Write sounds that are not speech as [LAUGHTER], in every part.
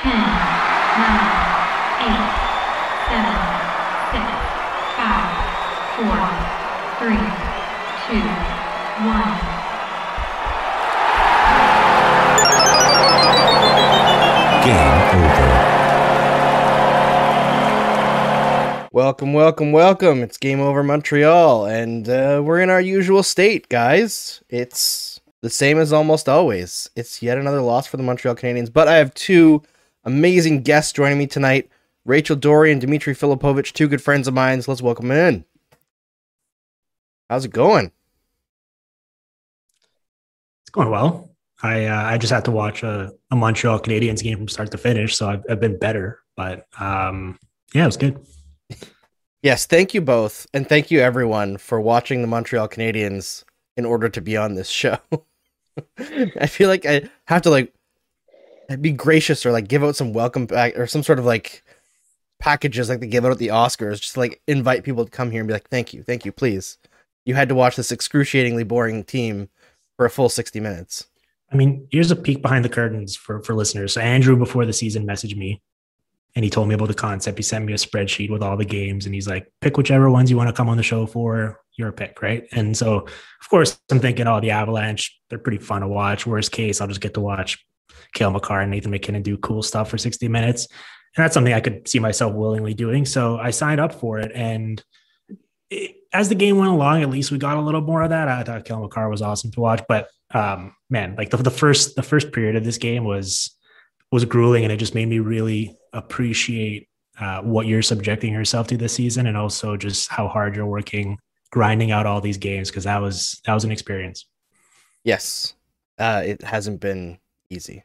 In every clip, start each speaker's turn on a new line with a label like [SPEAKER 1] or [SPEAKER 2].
[SPEAKER 1] 10, 9, 8, 7, 6, 5, 4, 3, 2, 1.
[SPEAKER 2] Game over.
[SPEAKER 3] Welcome, welcome, welcome. It's Game Over Montreal, and uh, we're in our usual state, guys. It's the same as almost always. It's yet another loss for the Montreal Canadiens, but I have two amazing guests joining me tonight Rachel Doerrie and Dimitri Filipovic, two good friends of mine. So let's welcome them in. How's it going?
[SPEAKER 4] It's going well. I uh, I just had to watch a, a Montreal Canadiens game from start to finish, so I've, I've been better. But um, yeah, it was good.
[SPEAKER 3] Yes, thank you both, and thank you everyone for watching the Montreal Canadiens in order to be on this show. [LAUGHS] I feel like I have to like be gracious or like give out some welcome back or some sort of like packages like they give out at the Oscars, just like invite people to come here and be like, "Thank you, thank you, please." You had to watch this excruciatingly boring team for a full sixty minutes.
[SPEAKER 4] I mean, here's a peek behind the curtains for for listeners. So Andrew, before the season, messaged me and he told me about the concept. He sent me a spreadsheet with all the games, and he's like, "Pick whichever ones you want to come on the show for. Your pick, right?" And so, of course, I'm thinking, "Oh, the Avalanche. They're pretty fun to watch. Worst case, I'll just get to watch Cale Makar and Nathan MacKinnon do cool stuff for 60 minutes." And that's something I could see myself willingly doing. So I signed up for it, and it, as the game went along, at least we got a little more of that. I thought Cale Makar was awesome to watch, but um, man, like the, the first the first period of this game was was grueling, and it just made me really appreciate uh, what you're subjecting yourself to this season, and also just how hard you're working, grinding out all these games because that was that was an experience.
[SPEAKER 3] Yes, uh, it hasn't been easy.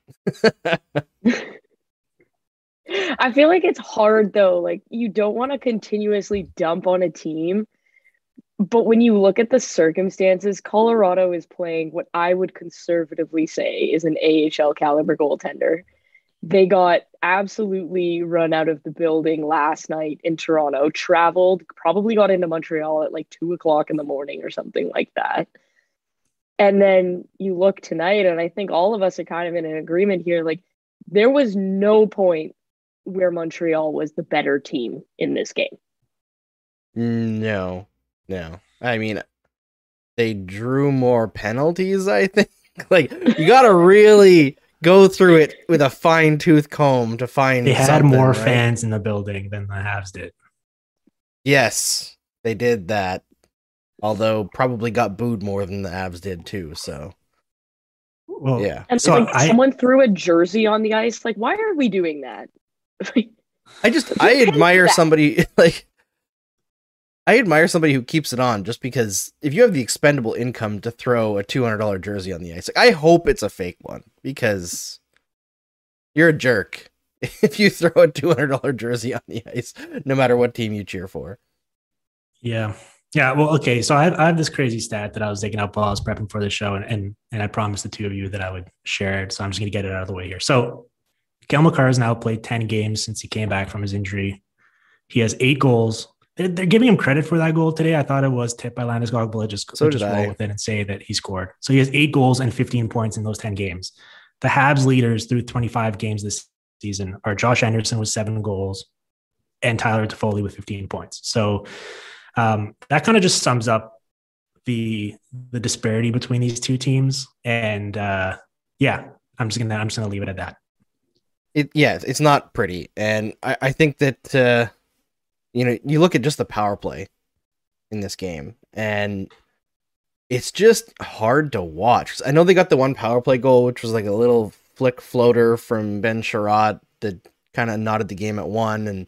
[SPEAKER 5] I feel like it's hard though. Like you don't want to continuously dump on a team, but when you look at the circumstances, Colorado is playing what I would conservatively say is an AHL caliber goaltender. They got absolutely run out of the building last night in Toronto, traveled, probably got into Montreal at like two o'clock in the morning or something like that. And then you look tonight, and I think all of us are kind of in an agreement here. Like, there was no point where Montreal was the better team in this game.
[SPEAKER 3] No, no. I mean, they drew more penalties. I think. [LAUGHS] like, you got to really go through it with a fine tooth comb to find.
[SPEAKER 4] They had more
[SPEAKER 3] right?
[SPEAKER 4] fans in the building than the Habs did.
[SPEAKER 3] Yes, they did that. Although probably got booed more than the Avs did too. So
[SPEAKER 4] Well,
[SPEAKER 3] yeah,
[SPEAKER 5] And
[SPEAKER 4] So
[SPEAKER 5] like
[SPEAKER 4] I-
[SPEAKER 5] someone threw a jersey on the ice. Like, why are we doing that?
[SPEAKER 3] I just [LAUGHS] I admire somebody [LAUGHS] like I admire somebody who keeps it on just because if you have the expendable income to throw a two hundred dollar jersey on the ice, like I hope it's a fake one because you're a jerk [LAUGHS] if you throw a two hundred dollar jersey on the ice, no matter what team you cheer for.
[SPEAKER 4] Yeah. Yeah. Well, okay. So I have, I have this crazy stat that I was digging up while I was prepping for the show, and, and and I promised the two of you that I would share it. So I'm just going to get it out of the way here. So Cale Makar has now played 10 games since he came back from his injury. He has eight goals. They're, they're giving him credit for that goal today. I thought it was tipped by but let's just,
[SPEAKER 3] So
[SPEAKER 4] just roll with it and say that he scored. So he has eight goals and 15 points in those 10 games. The Habs leaders through 25 games this season are Josh Anderson with seven goals and Tyler Toffoli with 15 points. So um, that kind of just sums up the the disparity between these two teams. And uh, yeah, I'm just gonna I'm just gonna leave it at that.
[SPEAKER 3] It yeah, it's not pretty, and I I think that uh, you know you look at just the power play in this game, and it's just hard to watch. I know they got the one power play goal, which was like a little flick floater from Ben Chiarot that kind of knotted the game at one, and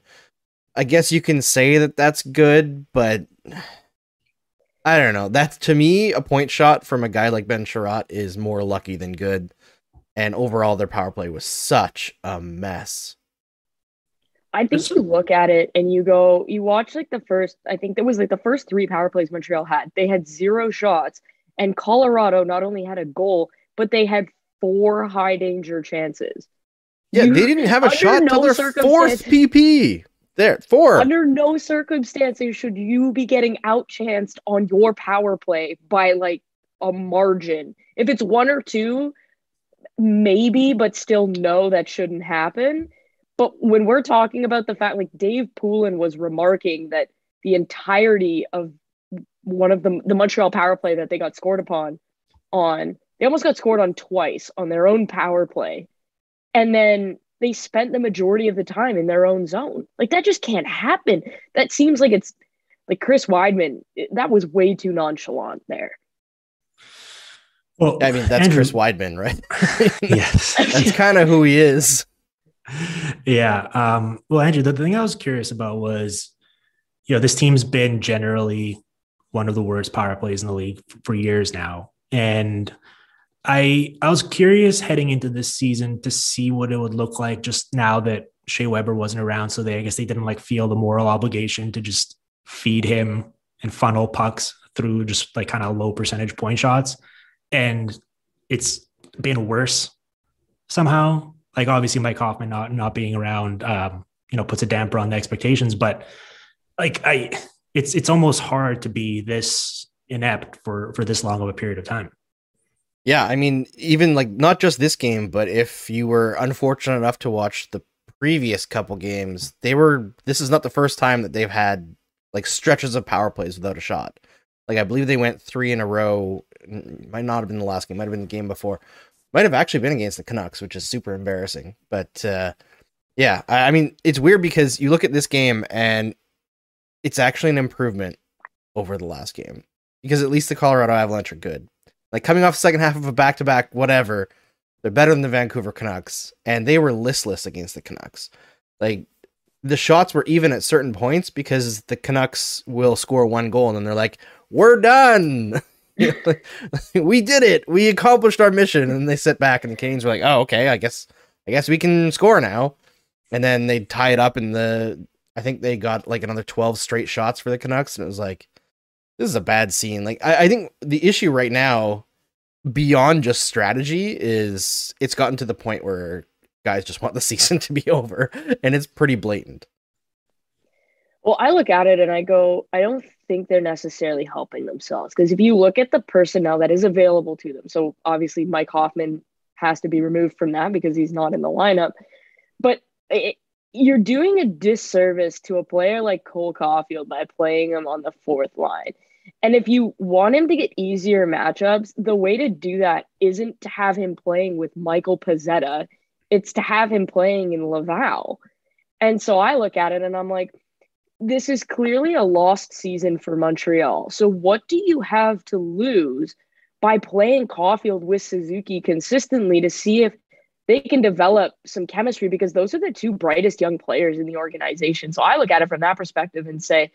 [SPEAKER 3] I guess you can say that that's good, but I don't know. That's to me a point shot from a guy like Ben Chiarot is more lucky than good. And overall, their power play was such a mess.
[SPEAKER 5] I think you look at it and you go, you watch like the first, I think there was like the first three power plays Montreal had. They had zero shots, and Colorado not only had a goal, but they had four high danger chances.
[SPEAKER 3] Yeah,
[SPEAKER 5] You-
[SPEAKER 3] they didn't have a
[SPEAKER 5] under
[SPEAKER 3] shot till
[SPEAKER 5] no
[SPEAKER 3] their fourth
[SPEAKER 5] circumstances-
[SPEAKER 3] PP. There, four.
[SPEAKER 5] Under no circumstances should you be getting outchanced on your power play by like a margin. If it's one or two, maybe, but still no, that shouldn't happen. But when we're talking about the fact, like Dave Poulin was remarking that the entirety of one of the the Montreal power play that they got scored upon on, they almost got scored on twice on their own power play, and then they spent the majority of the time in their own zone. Like that just can't happen. That seems like it's like Chris Wideman. That was way too nonchalant there.
[SPEAKER 4] Well,
[SPEAKER 3] I mean, that's
[SPEAKER 4] Andrew-
[SPEAKER 3] Chris Wideman, right? [LAUGHS] [LAUGHS]
[SPEAKER 4] yes.
[SPEAKER 3] that's kind of who he is.
[SPEAKER 4] yeah. Um, well, Andrew, the thing I was curious about was, you know, this team's been generally one of the worst power plays in the league for years now. And I I was curious heading into this season to see what it would look like just now that Shea Weber wasn't around. So they I guess they didn't like feel the moral obligation to just feed him and funnel pucks through just like kind of low percentage point shots. And it's been worse somehow. Like obviously Mike Hoffman not not being around, um, you know, puts a damper on the expectations. But like I, it's it's almost hard to be this inept for for this long of a period of time.
[SPEAKER 3] Yeah, I mean, even like not just this game, but if you were unfortunate enough to watch the previous couple games, they were. This is not the first time that they've had like stretches of power plays without a shot. Like I believe they went three in a row. Might not have been the last game. Might have been the game before. Might have actually been against the Canucks, which is super embarrassing. But uh, yeah, I, I mean, it's weird because you look at this game and it's actually an improvement over the last game because at least the Colorado Avalanche are good. Like coming off second half of a back to back, whatever, they're better than the Vancouver Canucks, and they were listless against the Canucks. Like the shots were even at certain points because the Canucks will score one goal and then they're like, "We're done." [LAUGHS] [LAUGHS] we did it. We accomplished our mission. And they sit back and the Canes were like, "Oh, okay. I guess I guess we can score now." And then they tie it up in the I think they got like another 12 straight shots for the Canucks and it was like this is a bad scene. Like I, I think the issue right now beyond just strategy is it's gotten to the point where guys just want the [LAUGHS] season to be over and it's pretty blatant.
[SPEAKER 5] Well, I look at it and I go, I don't think they're necessarily helping themselves because if you look at the personnel that is available to them, so obviously Mike Hoffman has to be removed from that because he's not in the lineup, but it, you're doing a disservice to a player like Cole Caufield by playing him on the fourth line. And if you want him to get easier matchups, the way to do that isn't to have him playing with Michael Pezzetta, it's to have him playing in Laval. And so I look at it and I'm like, this is clearly a lost season for Montreal. So what do you have to lose by playing Caufield with Suzuki consistently to see if they can develop some chemistry because those are the two brightest young players in the organization. So I look at it from that perspective and say,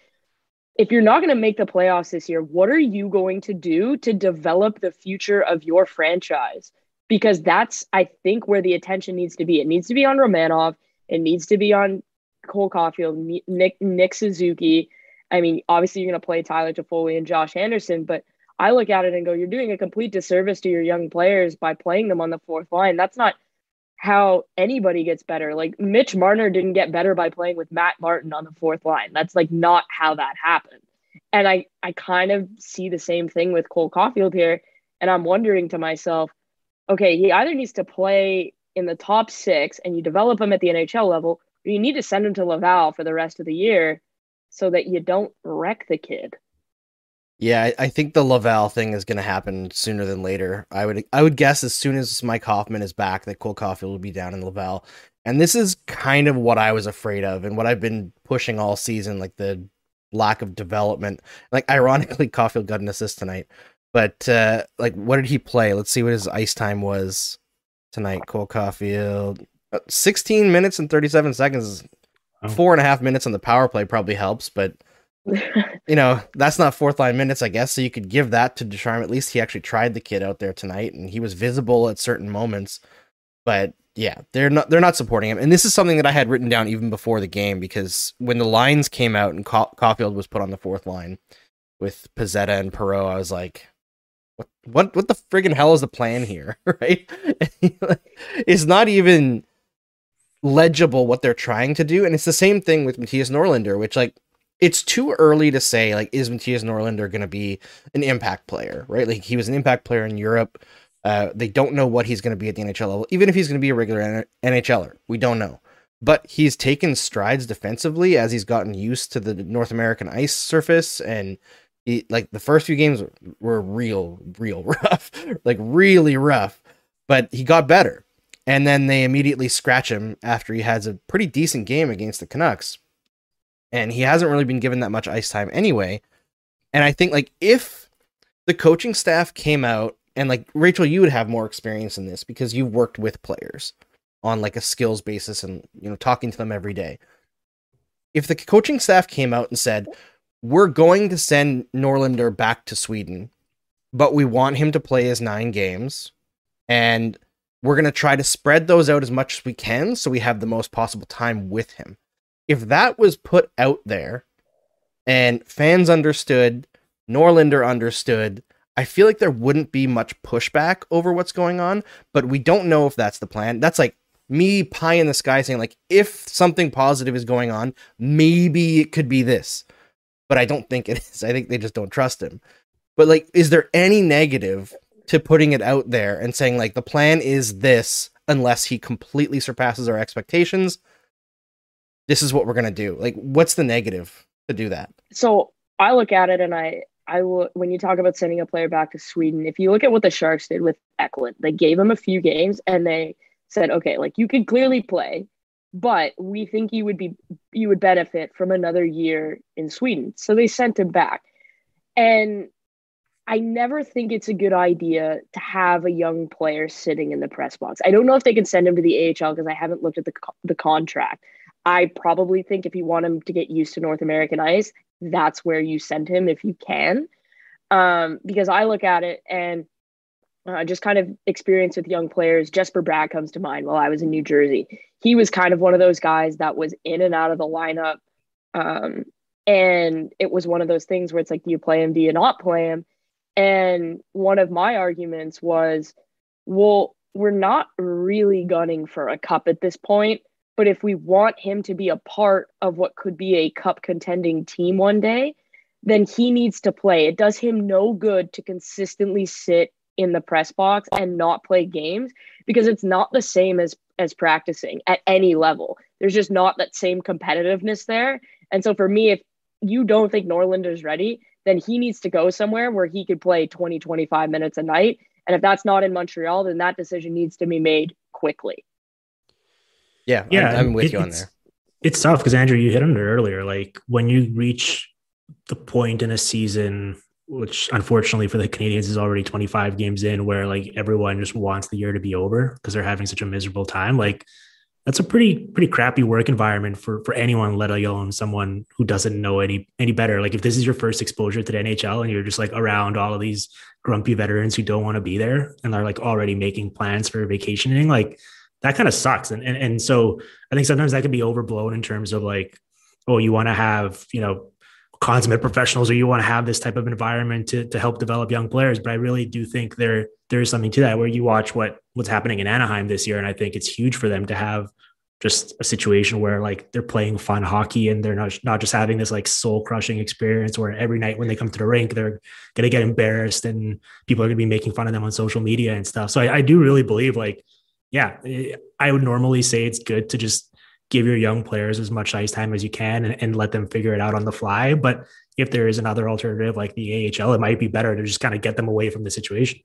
[SPEAKER 5] if you're not going to make the playoffs this year, what are you going to do to develop the future of your franchise? Because that's, I think, where the attention needs to be. It needs to be on Romanov. It needs to be on Cole Caufield, Nick, Nick Suzuki. I mean, obviously, you're going to play Tyler Toffoli and Josh Anderson, but I look at it and go, you're doing a complete disservice to your young players by playing them on the fourth line. That's not how anybody gets better. Like Mitch Marner didn't get better by playing with Matt Martin on the fourth line. That's like not how that happened. And I I kind of see the same thing with Cole Caufield here. And I'm wondering to myself, okay, he either needs to play in the top six and you develop him at the NHL level, or you need to send him to Laval for the rest of the year so that you don't wreck the kid.
[SPEAKER 3] Yeah, I, I think the Laval thing is going to happen sooner than later. I would I would guess as soon as Mike Hoffman is back, that Cole Caufield will be down in Laval, and this is kind of what I was afraid of, and what I've been pushing all season, like the lack of development. Like ironically, [LAUGHS] Caufield got an assist tonight, but uh, like what did he play? Let's see what his ice time was tonight. Cole Caufield, uh, sixteen minutes and thirty seven seconds.
[SPEAKER 4] Oh.
[SPEAKER 3] Four and a half minutes on the power play probably helps, but [LAUGHS] you know, that's not fourth line minutes, I guess. So you could give that to Ducharme. At least he actually tried the kid out there tonight, and he was visible at certain moments. But yeah, they're not they're not supporting him. And this is something that I had written down even before the game because when the lines came out and Ca- Caufield was put on the fourth line with Pezzetta and Perreault, I was like, what what what the friggin' hell is the plan here? [LAUGHS] right? [LAUGHS] it's not even legible what they're trying to do, and it's the same thing with Mattias Norlinder, which like it's too early to say like is Mattias Norlinder going to be an impact player, right? Like he was an impact player in Europe Uh, they don't know what he's going to be at the NHL level, even if he's going to be a regular NHLer. We don't know. But he's taken strides defensively as he's gotten used to the North American ice surface. And he, like the first few games were real, real [LAUGHS] rough, like really rough. But he got better. And then they immediately scratch him after he has a pretty decent game against the Canucks. And he hasn't really been given that much ice time anyway. And I think like if the coaching staff came out and like Rachel, you would have more experience in this because you've worked with players on like a skills basis and you know talking to them every day. If the coaching staff came out and said, "We're going to send Norlinder back to Sweden, but we want him to play his 9 games and we're going to try to spread those out as much as we can so we have the most possible time with him." If that was put out there and fans understood, Norlinder understood, I feel like there wouldn't be much pushback over what's going on, but we don't know if that's the plan. That's like me pie in the sky saying like if something positive is going on, maybe it could be this. But I don't think it [LAUGHS] is. I think they just don't trust him. But like is there any negative to putting it out there and saying like the plan is this unless he completely surpasses our expectations? This is what we're going to do. Like what's the negative to do that?
[SPEAKER 5] So I look at it and I I will when you talk about sending a player back to Sweden, if you look at what the Sharks did with Eklund, they gave him a few games and they said, okay, like you could clearly play, but we think you would be you would benefit from another year in Sweden. So they sent him back. And I never think it's a good idea to have a young player sitting in the press box. I don't know if they can send him to the AHL because I haven't looked at the the contract. I probably think if you want him to get used to North American ice, that's where you send him if you can. Um, because I look at it and uh, just kind of experience with young players. Jesper Bratt comes to mind while I was in New Jersey. He was kind of one of those guys that was in and out of the lineup. Um, and it was one of those things where it's like, do you play him? Do you not play him? And one of my arguments was, well, we're not really gunning for a cup at this point. But if we want him to be a part of what could be a cup contending team one day, then he needs to play. It does him no good to consistently sit in the press box and not play games because it's not the same as as practicing at any level. There's just not that same competitiveness there. And so for me, if you don't think Norlinder's ready, then he needs to go somewhere where he could play 20, 25 minutes a night. And if that's not in Montreal, then that decision needs to be made quickly.
[SPEAKER 3] Yeah,
[SPEAKER 4] Yeah,
[SPEAKER 3] I'm, I'm with
[SPEAKER 4] it-
[SPEAKER 3] you on there.
[SPEAKER 4] It's tough because Andrew, you hit on it earlier. Like when you reach the point in a season, which unfortunately for the Canadiens is already 25 games in, where like everyone just wants the year to be over because they're having such a miserable time. Like that's a pretty pretty crappy work environment for for anyone, let alone someone who doesn't know any any better. Like if this is your first exposure to the NHL and you're just like around all of these grumpy veterans who don't want to be there and are like already making plans for vacationing, like that kind of sucks. And, and and so I think sometimes that can be overblown in terms of like, oh, you want to have, you know, consummate professionals or you want to have this type of environment to, to help develop young players. But I really do think there there is something to that where you watch what what's happening in Anaheim this year. And I think it's huge for them to have just a situation where like they're playing fun hockey and they're not not just having this like soul crushing experience where every night when they come to the rink they're gonna get embarrassed and people are gonna be making fun of them on social media and stuff. So I, I do really believe like yeah, I would normally say it's good to just give your young players as much ice time as you can and, and let them figure it out on the fly. But if there is another alternative like the AHL, it might be better to just kind of get them away from the situation.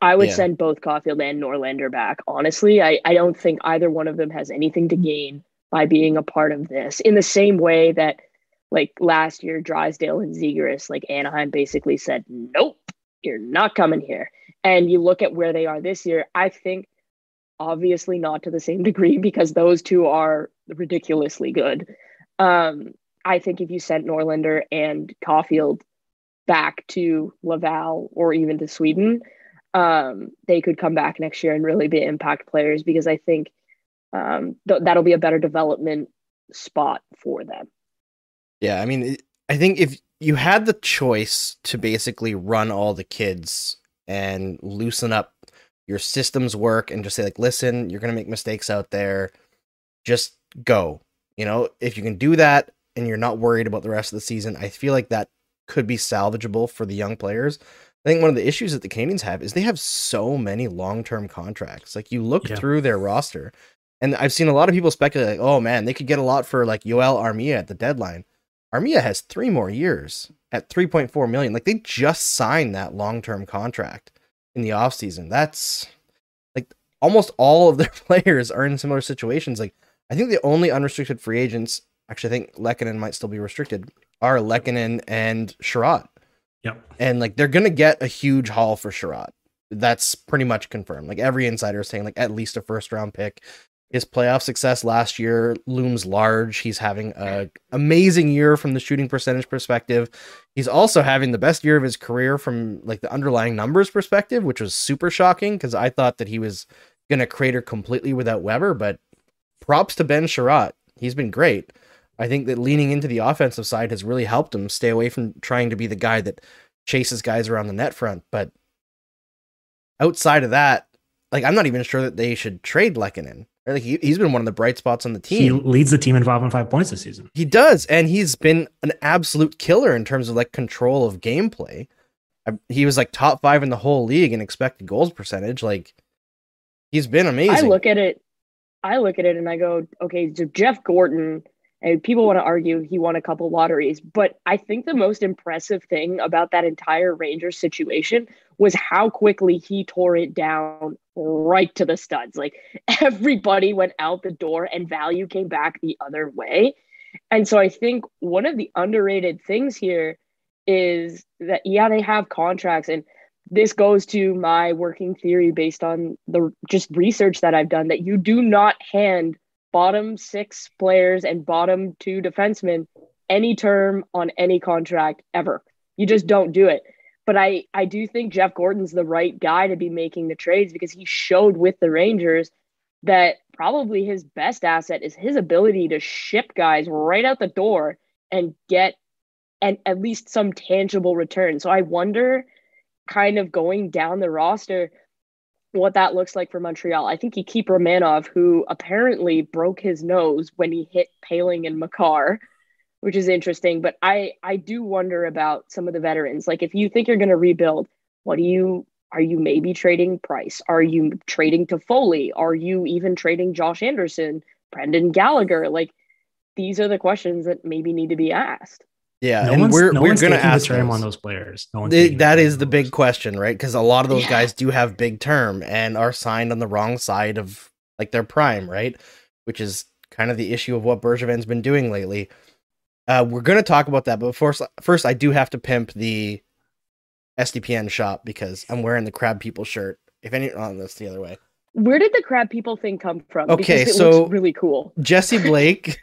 [SPEAKER 5] I would
[SPEAKER 3] Yeah.
[SPEAKER 5] send both Caufield and Norlinder back. Honestly, I, I don't think either one of them has anything to gain by being a part of this. In the same way that, like last year, Drysdale and Zegras, like Anaheim basically said, nope, you're not coming here. And you look at where they are this year, I think obviously not to the same degree [LAUGHS] because those two are ridiculously good. Um, I think if you sent Norlinder and Caufield back to Laval or even to Sweden, um, they could come back next year and really be impact players because I think um, th- that'll be a better development spot for them.
[SPEAKER 3] Yeah, I mean, I think if you had the choice to basically run all the kids and loosen up your systems work and just say like, listen, you're gonna make mistakes out there, just go. You know, if you can do that and you're not worried about the rest of the season, I feel like that could be salvageable for the young players. I think one of the issues that the Canadiens have is they have so many long term contracts. Like you look
[SPEAKER 4] Yeah.
[SPEAKER 3] through their roster, and I've seen a lot of people speculate, like, oh man, they could get a lot for like Yoel Armia at the deadline. Armia has three more years at 3.4 million. Like they just signed that long term contract in the offseason. That's like almost all of their [LAUGHS] players are in similar situations. Like I think the only unrestricted free agents, actually, I think Lehkonen might still be restricted, are Lehkonen and Chiarot
[SPEAKER 4] Yep.
[SPEAKER 3] and like they're gonna get a huge haul for Chiarot. That's pretty much confirmed. Like every insider is saying, like at least a first round pick. His playoff success last year looms large. He's having a amazing year from the shooting percentage perspective. He's also having the best year of his career from like the underlying numbers perspective, which was super shocking because I thought that he was gonna crater completely without Weber. But props to Ben Chiarot. He's been great. I think that leaning into the offensive side has really helped him stay away from trying to be the guy that chases guys around the net front. But outside of that, like I'm not even sure that they should trade Lehkonen. Or, Like he, he's been one of the bright spots on the team.
[SPEAKER 4] He leads the team in five on five points this season.
[SPEAKER 3] He, does, and he's been an absolute killer in terms of like control of gameplay. I, he was like top five in the whole league in expected goals percentage. Like he's been amazing.
[SPEAKER 5] I look at it, I look at it and I go, okay, so Jeff Gorton, and people want to argue he won a couple lotteries, but I think the most impressive thing about that entire Rangers situation was how quickly he tore it down right to the studs. Like [LAUGHS] everybody went out the door and value came back the other way. And so I think one of the underrated things here is that, yeah, they have contracts and this goes to my working theory based on the just research that I've done that you do not hand bottom six players and bottom two defensemen any term on any contract ever. You just don't do it. But I, I do think Jeff Gorton's the right guy to be making the trades because he showed with the Rangers that probably his best asset is his ability to ship guys right out the door and get and at least some tangible return. So I wonder kind of going down the roster what that looks like for Montreal. I think you keep Romanov, who apparently broke his nose when he hit Paling and Makar, which is interesting. But I I do wonder about some of the veterans. Like if you think you're going to rebuild, what do you are you maybe trading Price? Are you trading Toffoli? Are you even trading Josh Anderson, Brendan Gallagher? Like these are the questions that maybe need to be asked.
[SPEAKER 3] yeah,
[SPEAKER 4] no
[SPEAKER 3] and
[SPEAKER 4] one's,
[SPEAKER 3] we're
[SPEAKER 4] no
[SPEAKER 3] we're gonna
[SPEAKER 4] taking the
[SPEAKER 3] ask
[SPEAKER 4] term
[SPEAKER 3] those.
[SPEAKER 4] on those players. No one's
[SPEAKER 3] The-
[SPEAKER 4] taking
[SPEAKER 3] that
[SPEAKER 4] term
[SPEAKER 3] is
[SPEAKER 4] on
[SPEAKER 3] the big question, right? Because a lot of those
[SPEAKER 5] Yeah.
[SPEAKER 3] guys do have big term and are signed on the wrong side of like their prime, right? Which is kind of the issue of what Bergevin's been doing lately. Uh, we're going to talk about that, but first, first I do have to pimp the SDPN shop because I'm wearing the Crab People shirt. If any, oh, that's the other way.
[SPEAKER 5] Where did the crab people thing come from?
[SPEAKER 3] Okay,
[SPEAKER 5] because it
[SPEAKER 3] so-
[SPEAKER 5] looks really cool.
[SPEAKER 3] Jesse [LAUGHS] Blake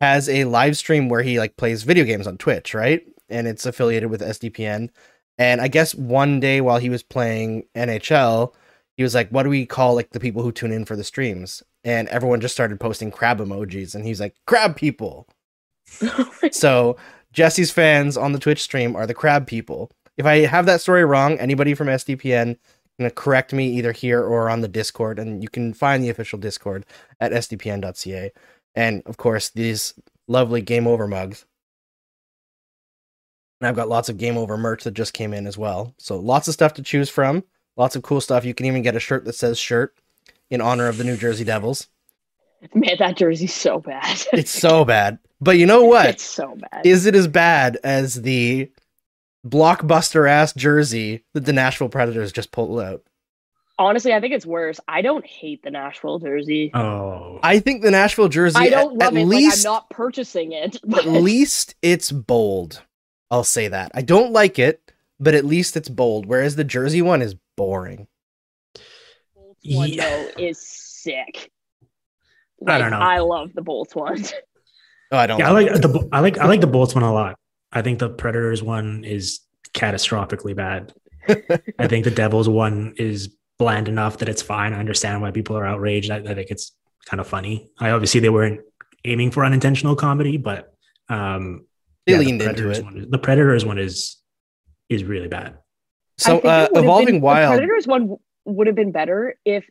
[SPEAKER 3] has a live stream where he like plays video games on Twitch, right? And it's affiliated with SDPN. And I guess one day while he was playing NHL, he was like, "What do we call like the people who tune in for the streams?" And everyone just started posting crab emojis, and he's like, "Crab people." [LAUGHS] so Jesse's fans on the Twitch stream are the crab people. If I have that story wrong, anybody from SDPN can correct me either here or on the Discord, and you can find the official Discord at sdpn.ca. And of course, these lovely Game Over mugs. And I've got lots of Game Over merch that just came in as well. So lots of stuff to choose from. Lots of cool stuff. You can even get a shirt that says shirt in honor of the New Jersey Devils. [LAUGHS]
[SPEAKER 5] Man, that jersey's so bad. [LAUGHS]
[SPEAKER 3] It's so bad. But you know what?
[SPEAKER 5] It's so bad.
[SPEAKER 3] Is it as bad as the blockbuster ass jersey that the Nashville Predators just pulled out?
[SPEAKER 5] Honestly, I think it's worse. I don't hate the Nashville jersey.
[SPEAKER 4] Oh,
[SPEAKER 3] I think the Nashville jersey
[SPEAKER 5] I don't
[SPEAKER 3] at,
[SPEAKER 5] love
[SPEAKER 3] at
[SPEAKER 5] it.
[SPEAKER 3] least
[SPEAKER 5] like, I'm not purchasing it. [LAUGHS] But...
[SPEAKER 3] at least it's bold. I'll say that. I don't like it, but at least it's bold. Whereas the Jersey one is boring.
[SPEAKER 5] one
[SPEAKER 4] Yeah.
[SPEAKER 5] though is sick.
[SPEAKER 4] I don't know.
[SPEAKER 5] I love the Bolts one. [LAUGHS]
[SPEAKER 3] Oh, I don't.
[SPEAKER 4] yeah, I
[SPEAKER 3] like
[SPEAKER 4] like the I like I like the Bolts one a lot. I think the Predators one is catastrophically bad. [LAUGHS] I think the Devils one is bland enough that it's fine. I understand why people are outraged. I, I think it's kind of funny. I obviously they weren't aiming for unintentional comedy, but um,
[SPEAKER 3] They
[SPEAKER 4] yeah, the
[SPEAKER 3] leaned into
[SPEAKER 4] Predators
[SPEAKER 3] it.
[SPEAKER 4] One, the Predators one is is really bad.
[SPEAKER 3] So uh, evolving
[SPEAKER 5] been-
[SPEAKER 3] wild.
[SPEAKER 5] The Predators one would have been better if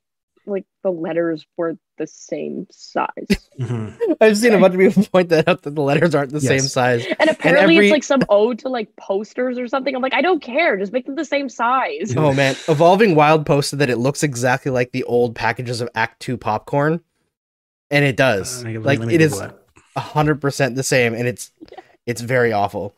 [SPEAKER 5] like the letters were the same size. [LAUGHS]
[SPEAKER 4] Mhm.
[SPEAKER 3] I've seen a bunch of people point that out that the letters aren't the
[SPEAKER 4] Yes.
[SPEAKER 3] same size.
[SPEAKER 5] And apparently
[SPEAKER 3] every-
[SPEAKER 5] it's like some ode to like posters or something. I'm like, I don't care. Just make them the same size.
[SPEAKER 3] Oh [LAUGHS] man, Evolving Wild posted that it looks exactly like the old packages of Act Two popcorn, and it does.
[SPEAKER 4] Uh, me-
[SPEAKER 3] like it is
[SPEAKER 4] Google
[SPEAKER 3] hundred percent the same, and it's [LAUGHS] it's very awful.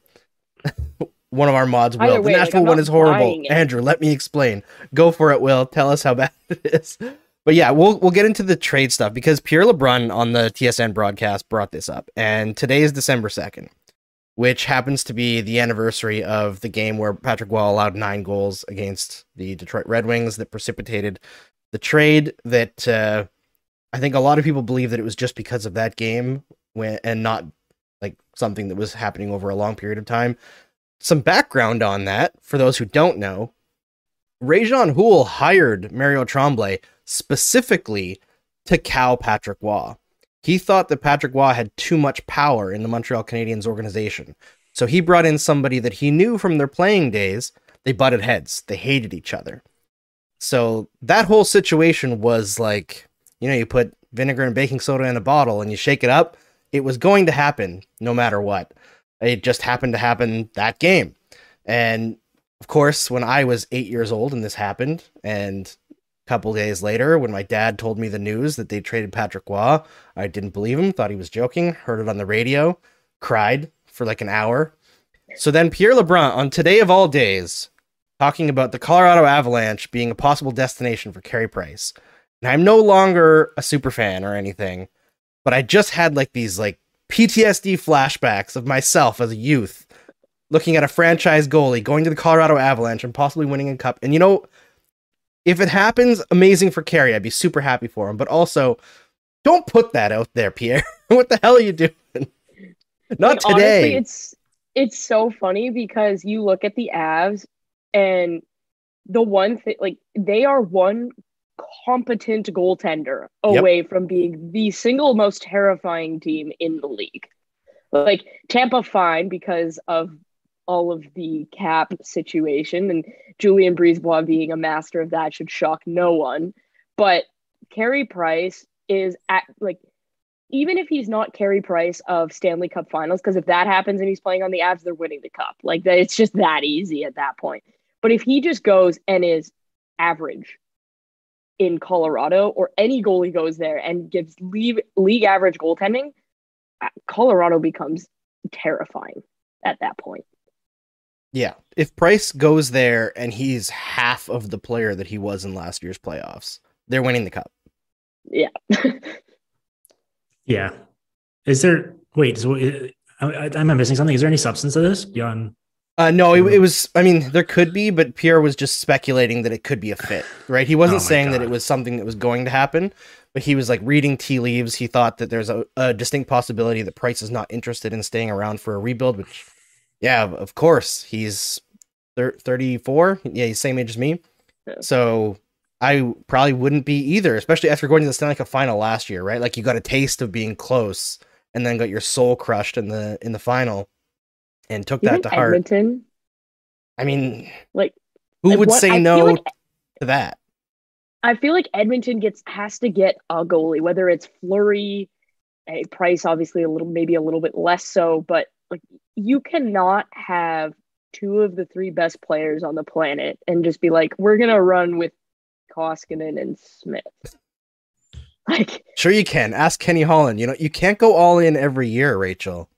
[SPEAKER 3] one of our mods will.
[SPEAKER 5] Either
[SPEAKER 3] the
[SPEAKER 5] way, like,
[SPEAKER 3] Nashville one is horrible. Andrew, let me explain. Go for it, Will. Tell us how bad it is. But yeah, we'll we'll get into the trade stuff because Pierre LeBrun on the TSN broadcast brought this up, and today is December second, which happens to be the anniversary of the game where Patrick Roy allowed nine goals against the Detroit Red Wings that precipitated the trade. That uh, I think a lot of people believe that it was just because of that game, when and not like something that was happening over a long period of time. Some background on that for those who don't know. Réjean Houle hired Mario Tremblay specifically to cow Patrick Roy. He thought that Patrick Roy had too much power in the Montreal Canadiens organization. So he brought in somebody that he knew from their playing days. They butted heads. They hated each other. So that whole situation was like, you know, you put vinegar and baking soda in a bottle and you shake it up. It was going to happen no matter what. It just happened to happen that game. And of course, when I was eight years old and this happened, and couple days later, when my dad told me the news that they traded Patrick Roy, I didn't believe him, thought he was joking, heard it on the radio, cried for like an hour. So then Pierre Lebrun, on today of all days, talking about the Colorado Avalanche being a possible destination for Carey Price. And I'm no longer a super fan or anything, but I just had like these like PTSD flashbacks of myself as a youth looking at a franchise goalie going to the Colorado Avalanche and possibly winning a cup. And you know, if it happens, amazing for Carey. I'd be super happy for him. But also, don't put that out there, Pierre. [LAUGHS] what the hell are you doing? Not
[SPEAKER 5] Like,
[SPEAKER 3] today.
[SPEAKER 5] Honestly, it's it's so funny because you look at the Avs and the one thing like they are one competent goaltender
[SPEAKER 3] Yep.
[SPEAKER 5] away from being the single most terrifying team in the league. Like Tampa fine because of all of the cap situation and Julien BriseBois being a master of that should shock no one. But Carey Price is at like even if he's not Carey Price of Stanley Cup Finals, because if that happens and he's playing on the Avs, they're winning the cup. Like it's just that easy at that point. But if he just goes and is average in Colorado, or any goalie goes there and gives league league average goaltending, uh, Colorado becomes terrifying at that point.
[SPEAKER 3] Yeah. If Price goes there and he's half of the player that he was in last year's playoffs, they're winning the cup.
[SPEAKER 5] Yeah. [LAUGHS]
[SPEAKER 4] Yeah. Is there? Wait. So uh, I, I, am missing something. Is there any substance to this beyond?
[SPEAKER 3] Uh, no, it, it was. I mean, there could be, but Pierre was just speculating that it could be a fit, right? He wasn't
[SPEAKER 4] Oh my
[SPEAKER 3] saying that it was something that was going to happen, but he was like reading tea leaves. He thought that there's a, a distinct possibility that Price is not interested in staying around for a rebuild. Which, yeah, of- course, he's thir- 34. Yeah, he's same age as me.
[SPEAKER 5] Yeah.
[SPEAKER 3] So I probably wouldn't be either, especially after going to the Stanley Cup final last year, right? Like you got a taste of being close, and then got your soul crushed in the in the final, and took
[SPEAKER 5] Even
[SPEAKER 3] that to heart.
[SPEAKER 5] Edmonton,
[SPEAKER 3] I mean,
[SPEAKER 5] like
[SPEAKER 3] who
[SPEAKER 5] like,
[SPEAKER 3] would
[SPEAKER 5] what-
[SPEAKER 3] say
[SPEAKER 5] feel
[SPEAKER 3] no
[SPEAKER 5] like-
[SPEAKER 3] to that?
[SPEAKER 5] I feel like Edmonton gets has to get a goalie, whether it's Fleury, a price obviously a little maybe a little bit less so, but like you cannot have two of the three best players on the planet and just be like, we're gonna run with Koskinen and Smith. [LAUGHS] Like
[SPEAKER 3] Sure, you can. Ask Kenny Holland. You know, you can't go all in every year, Rachel.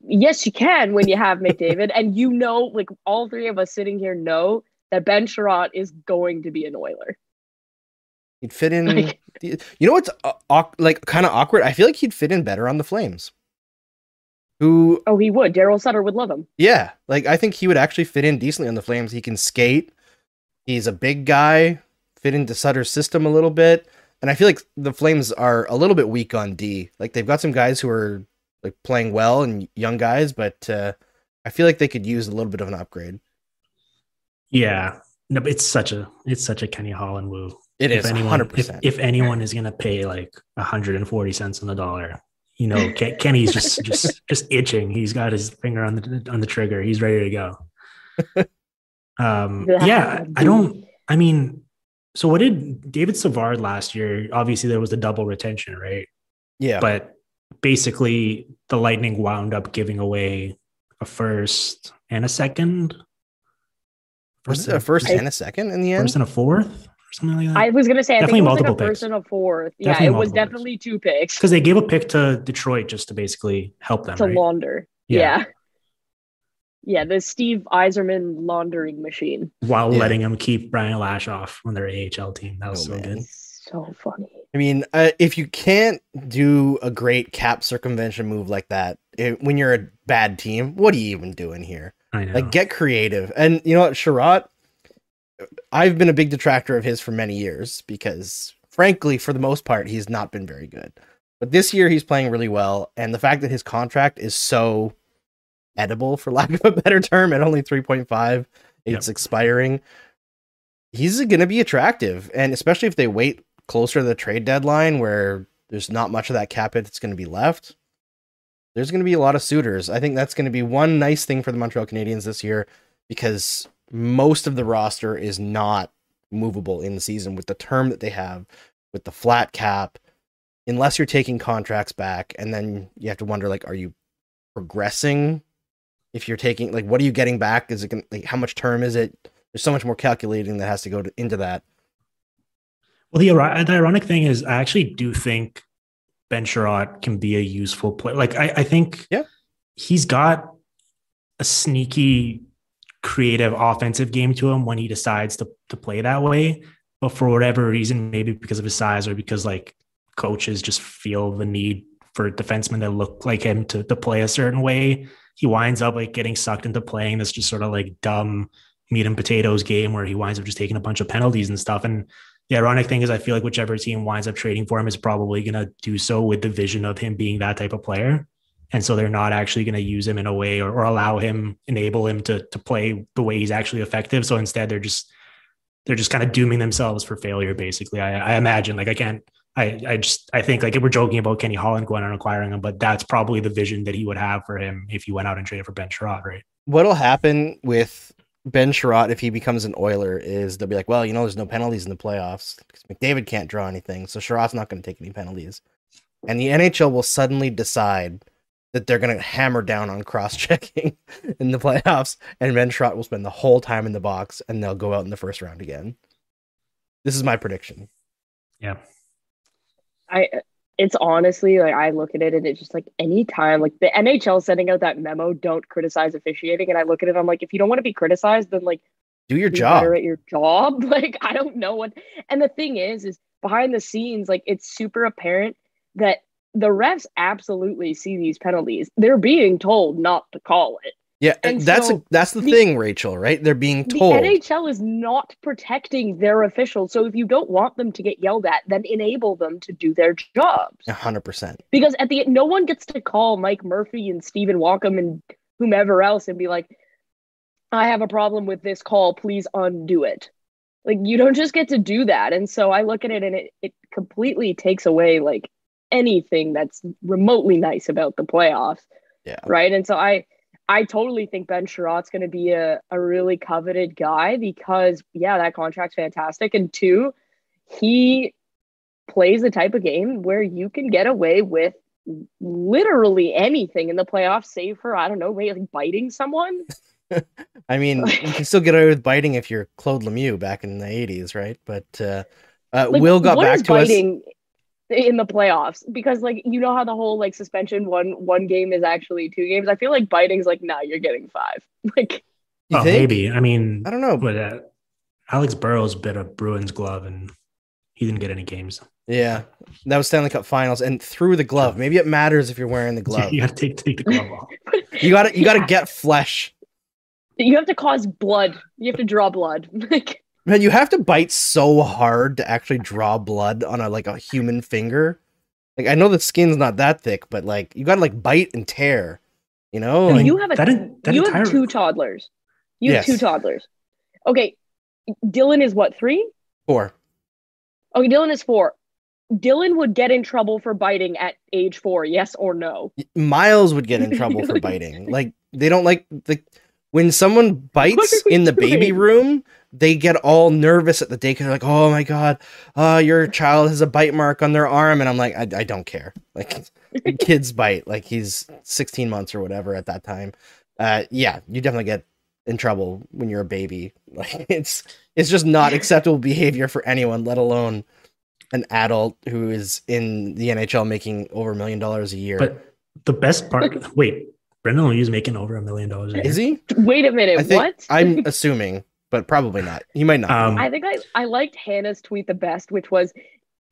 [SPEAKER 5] yes, you can when you have McDavid, and you know, like all three of us sitting here know that Ben Chiarot is going to be an Oiler.
[SPEAKER 3] He'd fit in.
[SPEAKER 5] Like- [LAUGHS]
[SPEAKER 3] you know what's uh, like kind of awkward? I feel like he'd fit in better on the Flames. Who,
[SPEAKER 5] Oh, he would. Daryl Sutter would love him.
[SPEAKER 3] yeah, like I think he would actually fit in decently on the Flames. He can skate. He's a big guy. Fit into Sutter's system a little bit. And I feel like the Flames are a little bit weak on D. Like they've got some guys who are like playing well and young guys, but uh, I feel like they could use a little bit of an upgrade.
[SPEAKER 4] Yeah. No, but it's such a it's such a Kenny Holland woo.
[SPEAKER 3] It
[SPEAKER 4] If
[SPEAKER 3] is
[SPEAKER 4] anyone,
[SPEAKER 3] hundred
[SPEAKER 4] if,
[SPEAKER 3] percent.
[SPEAKER 4] if anyone is gonna pay like 140 cents on the dollar, you know, Ken, [LAUGHS] Kenny's just just just itching. He's got his finger on the on the trigger. He's ready to go. [LAUGHS] Um, yeah, I don't. I mean, So what did David Savard last year? Obviously, there was the double retention, right?
[SPEAKER 3] Yeah.
[SPEAKER 4] But basically, the Lightning wound up giving away a first and a second.
[SPEAKER 3] was it a first and a second in the end?
[SPEAKER 4] First and a fourth, something like that.
[SPEAKER 5] I was gonna say I
[SPEAKER 4] Definitely
[SPEAKER 5] think it was like a
[SPEAKER 4] multiple
[SPEAKER 5] first
[SPEAKER 4] picks.
[SPEAKER 5] and a fourth.
[SPEAKER 4] Definitely
[SPEAKER 5] yeah, it was
[SPEAKER 4] multiple picks.
[SPEAKER 5] definitely two picks
[SPEAKER 4] Because they gave a pick to Detroit just to basically help them.
[SPEAKER 5] to
[SPEAKER 4] right?
[SPEAKER 5] launder.
[SPEAKER 4] Yeah.
[SPEAKER 5] Yeah. yeah. the Steve Yzerman laundering machine.
[SPEAKER 4] While
[SPEAKER 3] Yeah.
[SPEAKER 4] letting them keep Brian Lashoff on their AHL team. That was
[SPEAKER 3] Oh,
[SPEAKER 4] so
[SPEAKER 3] man.
[SPEAKER 4] good.
[SPEAKER 5] So funny.
[SPEAKER 3] I mean, uh, if you can't do a great cap circumvention move like that it, when you're a bad team, what are you even doing here?
[SPEAKER 4] I know.
[SPEAKER 3] Like, get creative. And you know what, Chiarot, I've been a big detractor of his for many years because, frankly, for the most part, he's not been very good. But this year, he's playing really well. And the fact that his contract is so edible, for [LAUGHS] lack of a better term, at only 3.5, it's expiring. He's going to be attractive. And especially if they wait closer to the trade deadline where there's not much of that cap hit that's going to be left, there's going to be a lot of suitors. I think that's going to be one nice thing for the Montreal Canadiens this year because most of the roster is not movable in the season with the term that they have, with the flat cap, unless you're taking contracts back. And then you have to wonder, like, are you progressing? If you're taking, like, what are you getting back? Is it going to, like, how much term is it? There's so much more calculating that has to go to, into that.
[SPEAKER 4] Well, the, the ironic thing is, I actually do think Ben Chiarot can be a useful player. Like, I, I think
[SPEAKER 3] Yeah.
[SPEAKER 4] he's got a sneaky, creative offensive game to him when he decides to, to play that way. But for whatever reason, maybe because of his size or because like coaches just feel the need for defensemen that look like him to, to play a certain way, he winds up like getting sucked into playing this just sort of like dumb meat and potatoes game where he winds up just taking a bunch of penalties and stuff. And the ironic thing is, I feel like whichever team winds up trading for him is probably going to do so with the vision of him being that type of player. And so they're not actually going to use him in a way or, or allow him, enable him to, to play the way he's actually effective. So instead, they're just, they're just kind of dooming themselves for failure, basically. I, I imagine, like, I can't, I, I just, I think, like, we're joking about Kenny Holland going and acquiring him, but that's probably the vision that he would have for him if he went out and traded for Ben Chiarot, right?
[SPEAKER 3] What'll happen with Ben Chiarot if he becomes an Oiler is they'll be like, well, you know, there's no penalties in the playoffs because McDavid can't draw anything, so Chiarot's not going to take any penalties, and the NHL will suddenly decide that they're going to hammer down on cross-checking [LAUGHS] in the playoffs, and Ben will spend the whole time in the box, and they'll go out in the first round again. This is my prediction.
[SPEAKER 4] Yeah.
[SPEAKER 5] I it's honestly like I look at it and it's just like anytime like the NHL sending out that memo, don't criticize officiating, and I look at it, I'm like, if you don't want to be criticized, then like
[SPEAKER 3] Do your
[SPEAKER 5] be
[SPEAKER 3] job.
[SPEAKER 5] better at your job. [LAUGHS] Like I don't know what. And the thing is, is behind the scenes, like it's super apparent that the refs absolutely see these penalties. They're being told not to call it.
[SPEAKER 3] Yeah,
[SPEAKER 5] And
[SPEAKER 3] that's
[SPEAKER 5] so
[SPEAKER 3] that's the,
[SPEAKER 5] the-
[SPEAKER 3] thing, Rachel. Right? They're being
[SPEAKER 5] The
[SPEAKER 3] told.
[SPEAKER 5] NHL is not protecting their officials. So if you don't want them to get yelled at, then enable them to do their jobs.
[SPEAKER 3] A hundred percent.
[SPEAKER 5] because at the no one gets to call Mike Murphy and Stephen Walkom and whomever else and be like, I have a problem with this call, please undo it. Like you don't just get to do that. And so I look at it and it, it completely takes away like anything that's remotely nice about the playoffs.
[SPEAKER 3] Yeah.
[SPEAKER 5] Right. And so I I totally think Ben Chiarot's gonna be a, a really coveted guy because yeah, that contract's fantastic. And two, he plays the type of game where you can get away with literally anything in the playoffs, save for I don't know, maybe like biting someone. [LAUGHS]
[SPEAKER 3] I mean, you can still get away with biting if you're Claude Lemieux back in the '80s, right? But uh, uh,
[SPEAKER 5] Like,
[SPEAKER 3] Will got back to us.
[SPEAKER 5] Biting in the playoffs because like you know how the whole like suspension one one game is actually two games. I feel like biting's like nah, you're getting five. [LAUGHS] Like
[SPEAKER 3] You
[SPEAKER 4] oh,
[SPEAKER 3] think?
[SPEAKER 4] maybe. I mean,
[SPEAKER 3] I don't know.
[SPEAKER 4] But uh, Alex Burrows bit a Bruins glove and he didn't get any games.
[SPEAKER 3] Yeah, that was Stanley Cup Finals, and through the glove. Maybe it matters if you're wearing the [LAUGHS] glove.
[SPEAKER 4] you got to take take the glove off. [LAUGHS]
[SPEAKER 3] You got to you got to
[SPEAKER 5] Yeah.
[SPEAKER 3] get flesh.
[SPEAKER 5] you have to cause blood. You have to draw blood. like
[SPEAKER 3] Man, you have to bite so hard to actually draw blood on a like a human finger. Like I know the skin's not that thick, but like you got to like bite and tear. You know,
[SPEAKER 4] I mean,
[SPEAKER 3] Like,
[SPEAKER 5] you have a
[SPEAKER 4] that that
[SPEAKER 5] you
[SPEAKER 4] entire-
[SPEAKER 5] have two toddlers. You have two toddlers. Okay. Dylan is what, three?
[SPEAKER 3] four.
[SPEAKER 5] Okay, Dylan is four. Dylan would get in trouble for biting at age four, yes or no?
[SPEAKER 3] Miles would get in trouble for [LAUGHS] biting. Like they don't like the when someone bites in the baby room, they get all nervous at the daycare. They're like, "Oh my god, uh, your child has a bite mark on their arm," and I'm like, "I, I don't care." Like, [LAUGHS] [LAUGHS] kids bite. Like he's 16 months or whatever at that time. Uh, yeah, you definitely get in trouble when you're a baby. [LAUGHS] Like it's it's just not acceptable behavior for anyone, let alone an adult who is in the NHL making over a million dollars a year.
[SPEAKER 4] But the best part, wait, Brendan Lemieux is making over a million dollars a year.
[SPEAKER 3] is he?
[SPEAKER 5] Wait a minute,
[SPEAKER 3] I think
[SPEAKER 5] what?
[SPEAKER 3] I'm [LAUGHS] assuming, but probably not. He might not.
[SPEAKER 4] Um,
[SPEAKER 5] I think I, I liked Hannah's tweet the best, which was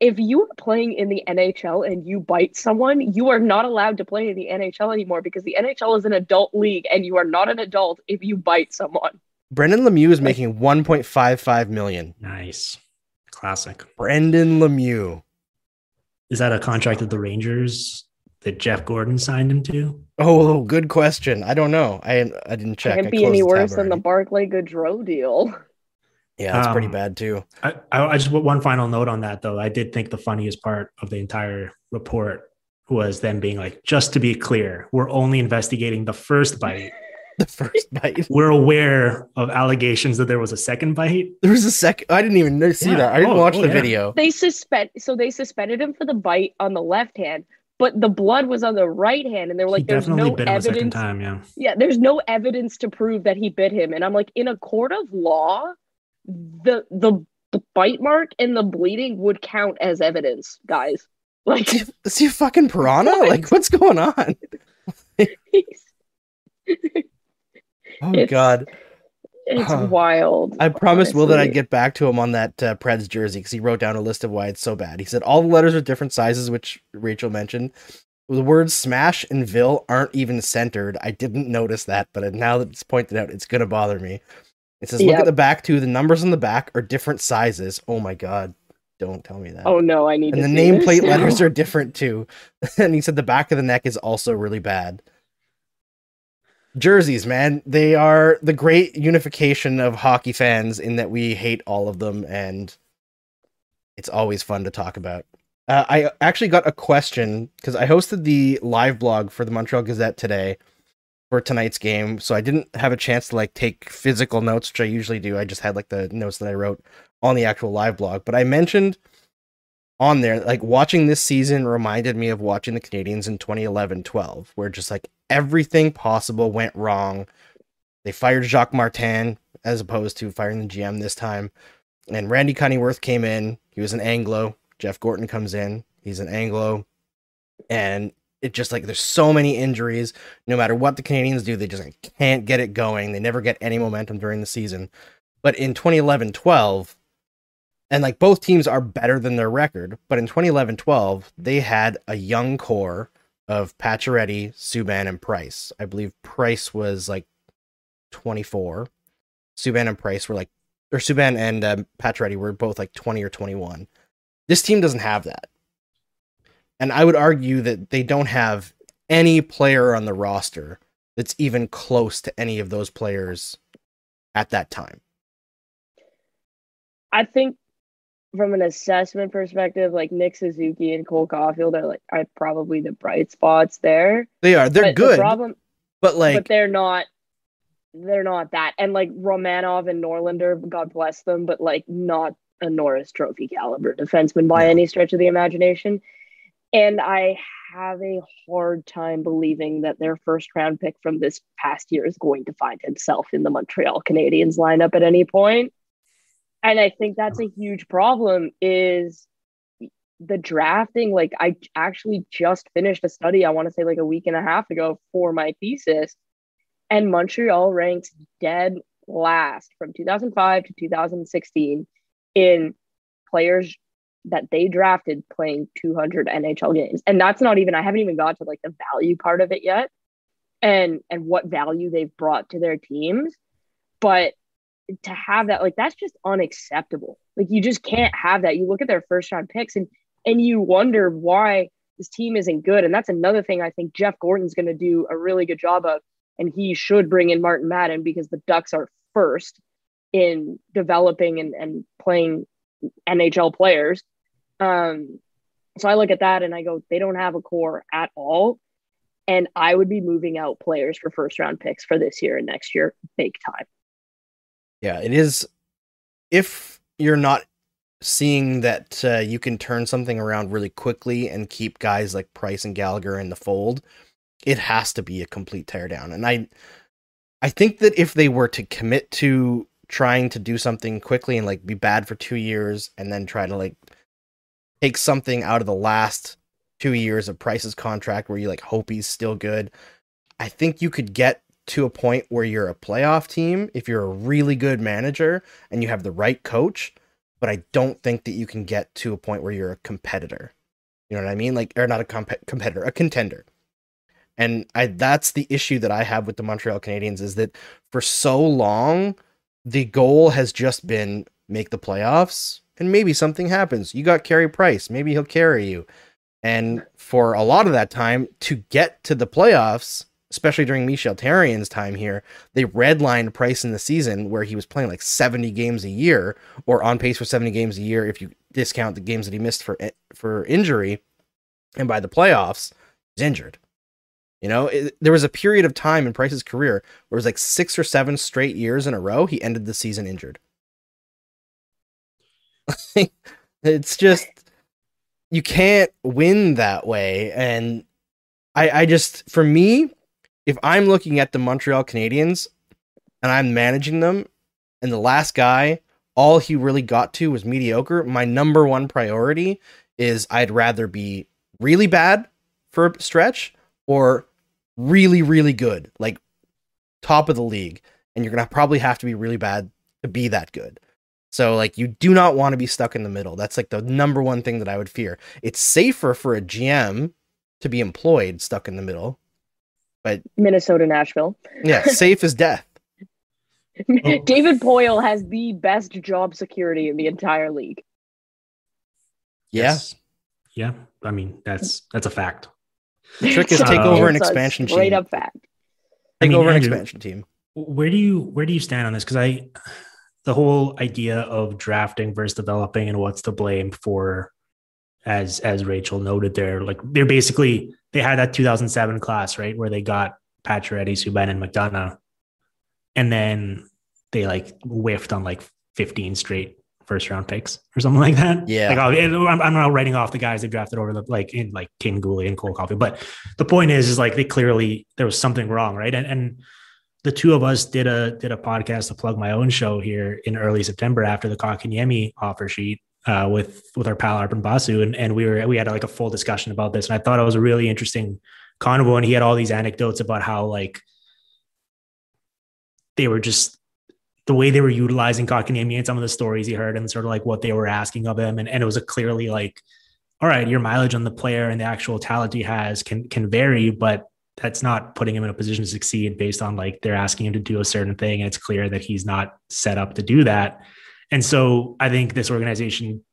[SPEAKER 5] if you are playing in the NHL and you bite someone, you are not allowed to play in the NHL anymore because the NHL is an adult league and you are not an adult if you bite someone.
[SPEAKER 3] Brendan Lemieux is making 1.55 million.
[SPEAKER 4] Nice. Classic.
[SPEAKER 3] Brendan Lemieux.
[SPEAKER 4] Is that a contract that the Rangers that Jeff Gorton signed him to?
[SPEAKER 3] Oh, [LAUGHS] good question. I don't know. I I didn't check. I
[SPEAKER 5] Can't be any worse than the. Barclay Goodrow deal.
[SPEAKER 3] Yeah, that's pretty
[SPEAKER 4] Um,
[SPEAKER 3] bad too.
[SPEAKER 4] I, I I just put one final note on that though. I did think the funniest part of the entire report was them being like, just to be clear, we're only investigating the first bite. [LAUGHS]
[SPEAKER 3] The first bite.
[SPEAKER 4] We're aware of allegations that there was a second bite.
[SPEAKER 3] There was a second. I didn't even see
[SPEAKER 4] Yeah.
[SPEAKER 3] that. I didn't
[SPEAKER 4] Oh,
[SPEAKER 3] watch
[SPEAKER 4] oh,
[SPEAKER 3] the
[SPEAKER 4] yeah.
[SPEAKER 3] video.
[SPEAKER 5] They suspend so they suspended him for the bite on the left hand, but the blood was on the right hand, and they were
[SPEAKER 4] he
[SPEAKER 5] like, "There's no
[SPEAKER 4] bit him a second
[SPEAKER 5] evidence."
[SPEAKER 4] time. Yeah.
[SPEAKER 5] Yeah, there's no evidence to prove that he bit him, and I'm like, in a court of law, the the the bite mark and the bleeding would count as evidence, guys. [LAUGHS] Like,
[SPEAKER 3] Is he a fucking piranha?
[SPEAKER 5] What?
[SPEAKER 3] Like, what's going on? [LAUGHS] [LAUGHS] Oh
[SPEAKER 5] It's-
[SPEAKER 3] god.
[SPEAKER 5] It's wild.
[SPEAKER 3] I promised Will that I'd get back to him on that uh, Preds jersey because he wrote down a list of why it's so bad. He said all the letters are different sizes, which Rachel mentioned. The words smash and Ville aren't even centered. I didn't notice that, but now that it's pointed out, it's gonna bother me. It says, look
[SPEAKER 5] Yep.
[SPEAKER 3] at the back too. The numbers on the back are different sizes. Oh my god. Don't tell me that.
[SPEAKER 5] Oh no, I need
[SPEAKER 3] and
[SPEAKER 5] to
[SPEAKER 3] the nameplate letters [LAUGHS] are different too. [LAUGHS] and he said the back of the neck is also really bad. Jerseys, man, they are the great unification of hockey fans in that we hate all of them, and it's always fun to talk about. Uh, I actually got a question because I hosted the live blog for the Montreal Gazette today for tonight's game, so I didn't have a chance to like take physical notes, which I usually do. I just had like the notes that I wrote on the actual live blog, but I mentioned on there like watching this season reminded me of watching the Canadiens in 2011-12 where just like everything possible went wrong. They fired Jacques Martin as opposed to firing the GM this time. And Randy Cunneyworth came in. He was an Anglo. Jeff Gorton comes in. He's an Anglo. And it just like there's so many injuries. No matter what the Canadiens do, they just like, can't get it going. They never get any momentum during the season. But in 2011 12, and like both teams are better than their record, but in 2011 12, they had a young core of Pacioretty, Subban, and Price. I believe Price was like 24. Subban and Price were like, or Subban and um, Pacioretty were both like 20 or 21. This team doesn't have that. And I would argue that they don't have any player on the roster that's even close to any of those players at that time.
[SPEAKER 5] I think from an assessment perspective, like Nick Suzuki and Cole Caufield are like are probably the bright spots there.
[SPEAKER 3] They are. They're
[SPEAKER 5] But
[SPEAKER 3] good,
[SPEAKER 5] The problem,
[SPEAKER 3] but like
[SPEAKER 5] but they're not. They're not that. And like Romanov and Norlinder, God bless them, but like not a Norris Trophy caliber defenseman by
[SPEAKER 3] No.
[SPEAKER 5] any stretch of the imagination. And I have a hard time believing that their first round pick from this past year is going to find himself in the Montreal Canadiens lineup at any point. And I think that's a huge problem is the drafting. Like I actually just finished a study, I want to say like a week and a half ago for my thesis. And Montreal ranks dead last from 2005 to 2016 in players that they drafted playing 200 NHL games. And that's not even I haven't even got to like the value part of it yet and and what value they've brought to their teams. But to have that like that's just unacceptable. Like you just can't have that. You look at their first round picks and and you wonder why this team isn't good. And that's another thing I think Jeff Gorton's going to do a really good job of and he should bring in Martin Madden because the Ducks are first in developing and, and playing NHL players. Um, so I look at that and I go, they don't have a core at all. And I would be moving out players for first round picks for this year and next year, big time.
[SPEAKER 3] Yeah, it is. If you're not seeing that uh, you can turn something around really quickly and keep guys like Price and Gallagher in the fold, it has to be a complete teardown. And I, I think that if they were to commit to trying to do something quickly and like be bad for two years and then try to like take something out of the last two years of Price's contract where you like hope he's still good, I think you could get to a point where you're a playoff team if you're a really good manager and you have the right coach. But I don't think that you can get to a point where you're a competitor. You know what I mean? Like, or not a comp- competitor, a contender. And I that's the issue that I have with the Montreal Canadiens is that for so long the goal has just been make the playoffs and maybe something happens. You got Carey Price, maybe he'll carry you. And for a lot of that time to get to the playoffs, especially during Michel Therrien's time here, they redlined Price in the season where he was playing like 70 games a year or on pace for 70 games a year if you discount the games that he missed for eh, for injury. And by the playoffs, he's injured. You know, it, there was a period of time in Price's career where it was like six or seven straight years in a row he ended the season injured. [LAUGHS] it's just you can't win that way, and I, I just for me, if I'm looking at the Montreal Canadiens and I'm managing them, and the last guy, all he really got to was mediocre. My number one priority is I'd rather be really bad for a stretch or really, really good, like top of the league, and you're gonna probably have to be really bad to be that good. So like you do not want to be stuck in the middle. That's like the number one thing that I would fear. It's safer for a GM to be employed stuck in the middle. But
[SPEAKER 5] Minnesota, Nashville.
[SPEAKER 3] Yeah, [LAUGHS] safe as death. [LAUGHS]
[SPEAKER 5] David Poile has the best job security in the entire league.
[SPEAKER 3] Yeah.
[SPEAKER 4] Yes. Yeah. I mean, that's that's a fact.
[SPEAKER 3] The trick is [LAUGHS] take
[SPEAKER 4] Uh,
[SPEAKER 3] over an
[SPEAKER 5] It's a
[SPEAKER 3] expansion
[SPEAKER 5] straight
[SPEAKER 3] team.
[SPEAKER 5] up fact.
[SPEAKER 4] I
[SPEAKER 3] Take
[SPEAKER 4] mean,
[SPEAKER 3] over an expansion team.
[SPEAKER 4] Where do you where do you stand on this? Because I the whole idea of drafting versus developing and what's to blame for as as Rachel noted there, like they're basically they had that 2007 class, right? Where they got Pacioretty, Subban, and McDonagh. And then they like whiffed on like 15 straight first round picks or something like that.
[SPEAKER 3] Yeah.
[SPEAKER 4] Like I'm, I'm not writing off the guys they drafted over the like in like King Guhle and Cole Coffee, but the point is, is like they clearly there was something wrong, right? And and the two of us did a did a podcast to plug my own show here in early September after the Kotkaniemi offer sheet uh, with with our pal Arpan Basu, and and we were we had like a full discussion about this, and I thought it was a really interesting convo, and he had all these anecdotes about how like they were just the way they were utilizing Kotkaniemi and some of the stories he heard and sort of like what they were asking of him, and and it was a clearly like, all right, your mileage on the player and the actual talent he has can can vary, but that's not putting him in a position to succeed based on like they're asking him to do a certain thing and it's clear that he's not set up to do that and so i think this organization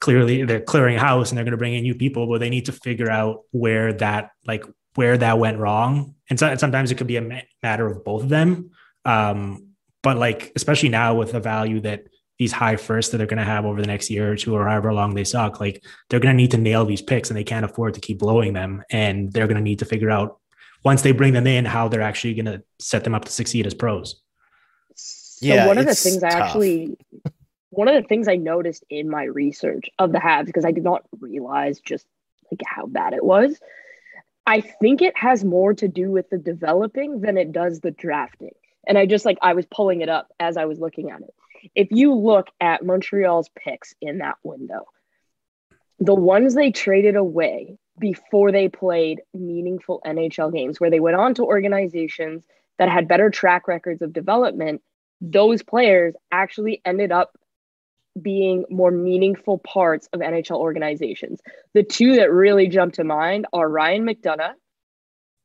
[SPEAKER 4] clearly they're clearing house and they're going to bring in new people but they need to figure out where that like where that went wrong. And so, sometimes it could be a matter of both of them. Um but like especially now with the value that these high firsts that they're going to have over the next year or two or however long they suck like they're going to need to nail these picks and they can't afford to keep blowing them. And they're going to need to figure out once they bring them in how they're actually going to set them up to succeed as pros
[SPEAKER 5] So
[SPEAKER 3] Yeah,
[SPEAKER 5] one of the things I actually one of the things I noticed in my research of the Habs because I did not realize just like how bad it was. I think it has more to do with the developing than it does the drafting. And I just like I was pulling it up as I was looking at it. If you look at Montreal's picks in that window, the ones they traded away before they played meaningful NHL games, where they went on to organizations that had better track records of development, those players actually ended up being more meaningful parts of NHL organizations. The two that really jump to mind are Ryan McDonagh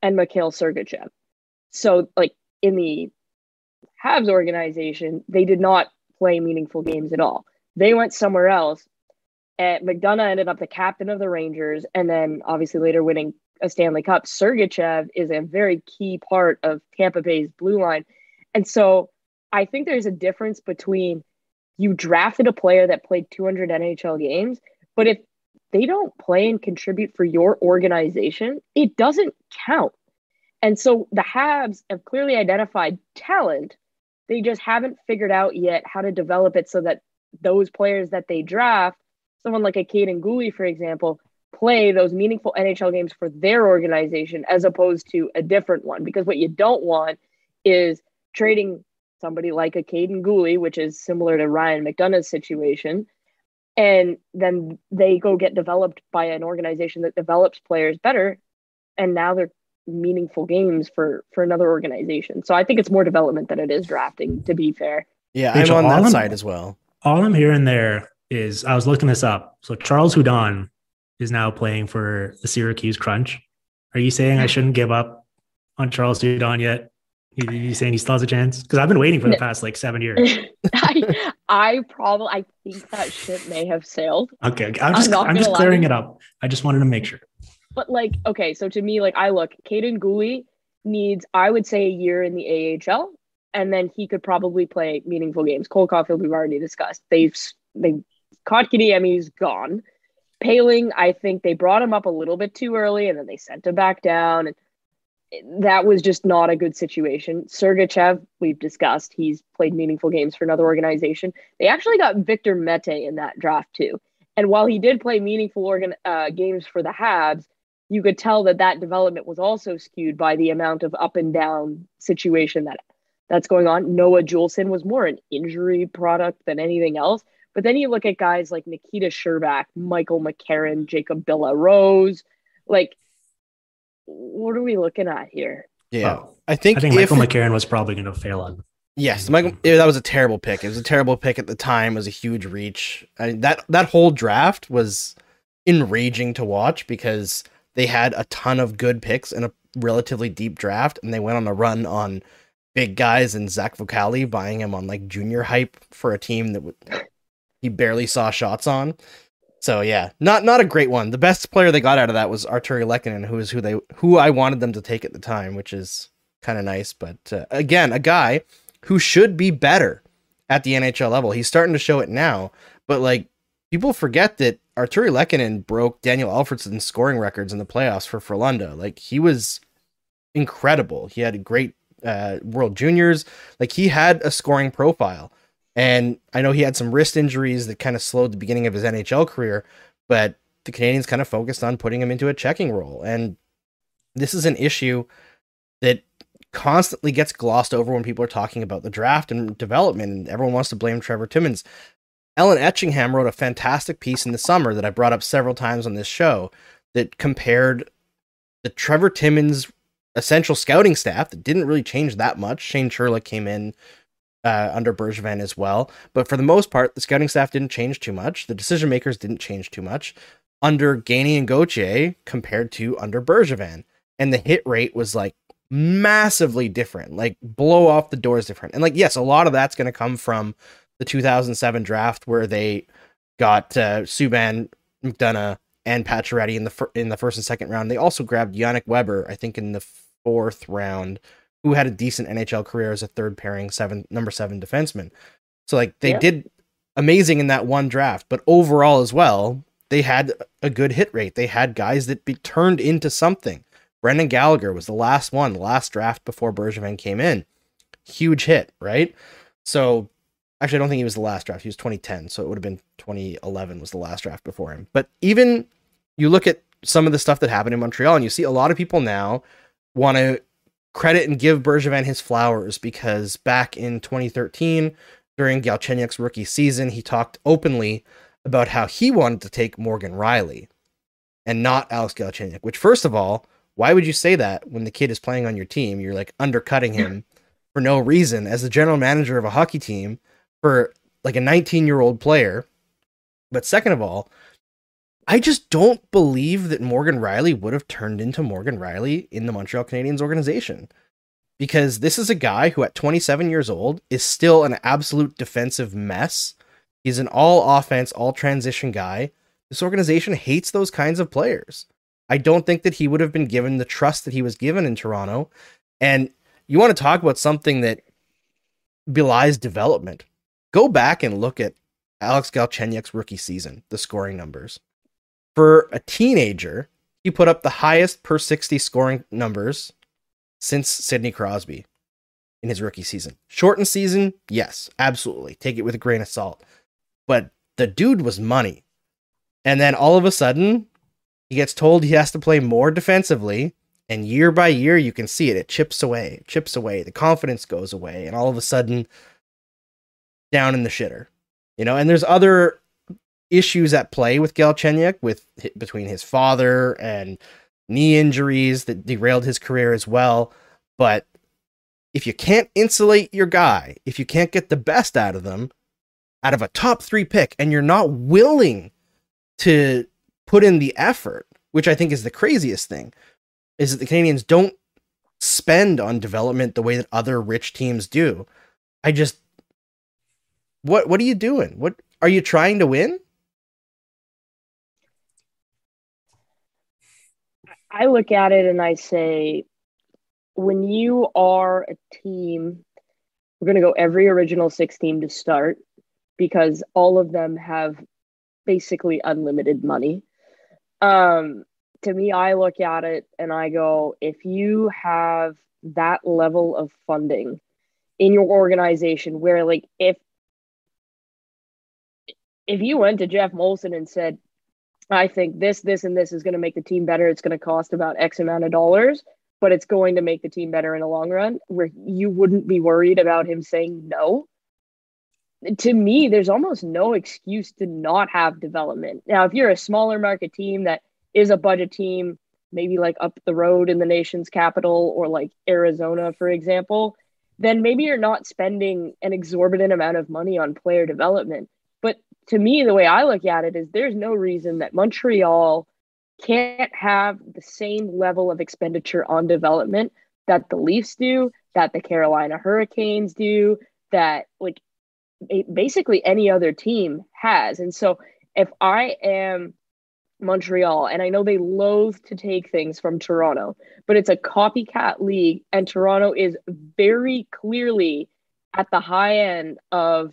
[SPEAKER 5] and Mikhail Sergachev. So, like in the Habs organization, they did not play meaningful games at all. They went somewhere else. And McDonagh ended up the captain of the Rangers, and then obviously later winning a Stanley Cup. Sergachev is a very key part of Tampa Bay's blue line. And so I think there's a difference between you drafted a player that played 200 NHL games, but if they don't play and contribute for your organization, it doesn't count. And so the Habs have clearly identified talent. They just haven't figured out yet how to develop it so that those players that they draft, someone like a Kaiden Guhle, for example, play those meaningful NHL games for their organization as opposed to a different one. Because what you don't want is trading somebody like a Kaiden Guhle, which is similar to Ryan McDonagh's situation, and then they go get developed by an organization that develops players better, and now they're meaningful games for for another organization. So I think it's more development than it is drafting. To be fair,
[SPEAKER 3] Yeah,
[SPEAKER 4] Rachel,
[SPEAKER 3] I'm on that
[SPEAKER 4] I'm-
[SPEAKER 3] side as well.
[SPEAKER 4] All I'm hearing there is I was looking this up. So Charles Hudon is now playing for the Syracuse Crunch. Are you saying I shouldn't give up on Charles Hudon yet? You, you saying he still has a chance? Because I've been waiting for the past like seven years. [LAUGHS]
[SPEAKER 5] I I probably I think that ship may have sailed.
[SPEAKER 4] Okay, okay. I'm just
[SPEAKER 5] not
[SPEAKER 4] I'm just clearing it up. I just wanted to make sure.
[SPEAKER 5] But like, okay, so to me, like I look, Kaiden Guhle needs, I would say, a year in the AHL, and then he could probably play meaningful games. Cole Caufield, we've already discussed. They've they Kotkaniemi's gone. Poehling, I think they brought him up a little bit too early, and then they sent him back down, and that was just not a good situation. Sergachev, we've discussed, he's played meaningful games for another organization. They actually got Victor Mete in that draft too. And while he did play meaningful organ uh, games for the Habs, you could tell that that development was also skewed by the amount of up and down situation that that's going on. Noah Juulsen was more an injury product than anything else. But then you look at guys like Nikita Scherbak, Michael McCarron, Jacob de la Rose. Like, what are we looking at here?
[SPEAKER 3] Yeah,
[SPEAKER 4] Oh,
[SPEAKER 3] I think
[SPEAKER 4] I think
[SPEAKER 3] if,
[SPEAKER 4] Michael McCarron was probably going to fail on.
[SPEAKER 3] Yes, Michael. that was a terrible pick. It was a terrible pick at the time. It was a huge reach. I that that whole draft was enraging to watch because they had a ton of good picks in a relatively deep draft, and they went on a run on big guys and Zach Fucale buying him on like junior hype for a team that would, he barely saw shots on. So yeah, not not a great one. The best player they got out of that was Artturi Lehkonen, who is who they who I wanted them to take at the time, which is kind of nice. But uh, again, a guy who should be better at the NHL level. He's starting to show it now, but like people forget that Artturi Lehkonen broke Daniel Alfredsson's scoring records in the playoffs for Frölunda. Like he was incredible. He had a great uh, World Juniors. Like he had a scoring profile. And I know he had some wrist injuries that kind of slowed the beginning of his NHL career, but the Canadiens kind of focused on putting him into a checking role. And this is an issue that constantly gets glossed over when people are talking about the draft and development, and everyone wants to blame Trevor Timmins. Ellen Etchingham wrote a fantastic piece in the summer that I brought up several times on this show that compared the Trevor Timmins essential scouting staff that didn't really change that much. Shane Churla came in uh, under Bergevin as well, but for the most part, the scouting staff didn't change too much. The decision makers didn't change too much under Gainey and Gauthier compared to under Bergevin, and the hit rate was like massively different, like blow off the doors different. And like, yes, a lot of that's going to come from the 2007 draft where they got uh, Subban, McDonagh, and Pacioretty in the fir- in the first and second round. They also grabbed Yannick Weber, I think, in the fourth round, who had a decent NHL career as a third pairing seven number seven defenseman. So like they
[SPEAKER 5] Yeah.
[SPEAKER 3] did amazing in that one draft, but overall as well, they had a good hit rate. They had guys that be turned into something. Brendan Gallagher was the last one, last draft before Bergevin came in. Huge hit, right? So actually, I don't think he was the last draft. He was 2010, so it would have been 2011 was the last draft before him. But even you look at some of the stuff that happened in Montreal, and you see a lot of people now want to credit and give Bergevin his flowers because back in 2013, during Galchenyuk's rookie season, he talked openly about how he wanted to take Morgan Rielly and not Alex Galchenyuk. Which, first of all, why would you say that when the kid is playing on your team? You're like undercutting him [CLEARS THROAT] for no reason as the general manager of a hockey team for like a 19 year old player. But second of all, I just don't believe that Morgan Rielly would have turned into Morgan Rielly in the Montreal Canadiens organization. Because this is a guy who, at 27 years old, is still an absolute defensive mess. He's an all offense, all transition guy. This organization hates those kinds of players. I don't think that he would have been given the trust that he was given in Toronto. And you want to talk about something that belies development. Go back and look at Alex Galchenyuk's rookie season, the scoring numbers. For a teenager, he put up the highest per 60 scoring numbers since Sidney Crosby in his rookie season. Shortened season, yes, absolutely. Take it with a grain of salt. But the dude was money. And then all of a sudden, he gets told he has to play more defensively. And year by year, you can see it. It chips away, it chips away. The confidence goes away. And all of a sudden, down in the shitter. You know, and there's other issues at play with Galchenyuk with between his father and knee injuries that derailed his career as well. But if you can't insulate your guy, if you can't get the best out of them, out of a top three pick, and you're not willing to put in the effort, which I think is the craziest thing, is that the Canadiens don't spend on development the way that other rich teams do. I just what what are you doing? What are you trying to win?
[SPEAKER 5] I look at it and I say, when you are a team, we're going to go every original six team to start because all of them have basically unlimited money. Um, to me, I look at it and I go, if you have that level of funding in your organization, where like if if you went to Geoff Molson and said, I think this, this, and this is going to make the team better. It's going to cost about X amount of dollars, but it's going to make the team better in the long run, where you wouldn't be worried about him saying no. To me, there's almost no excuse to not have development. Now, if you're a smaller market team that is a budget team, maybe like up the road in the nation's capital or like Arizona, for example, then maybe you're not spending an exorbitant amount of money on player development to me, the way I look at it is there's no reason that Montreal can't have the same level of expenditure on development that the Leafs do, that the Carolina Hurricanes do, that like basically any other team has. And so if I am Montreal, and I know they loathe to take things from Toronto, but it's a copycat league, and Toronto is very clearly at the high end of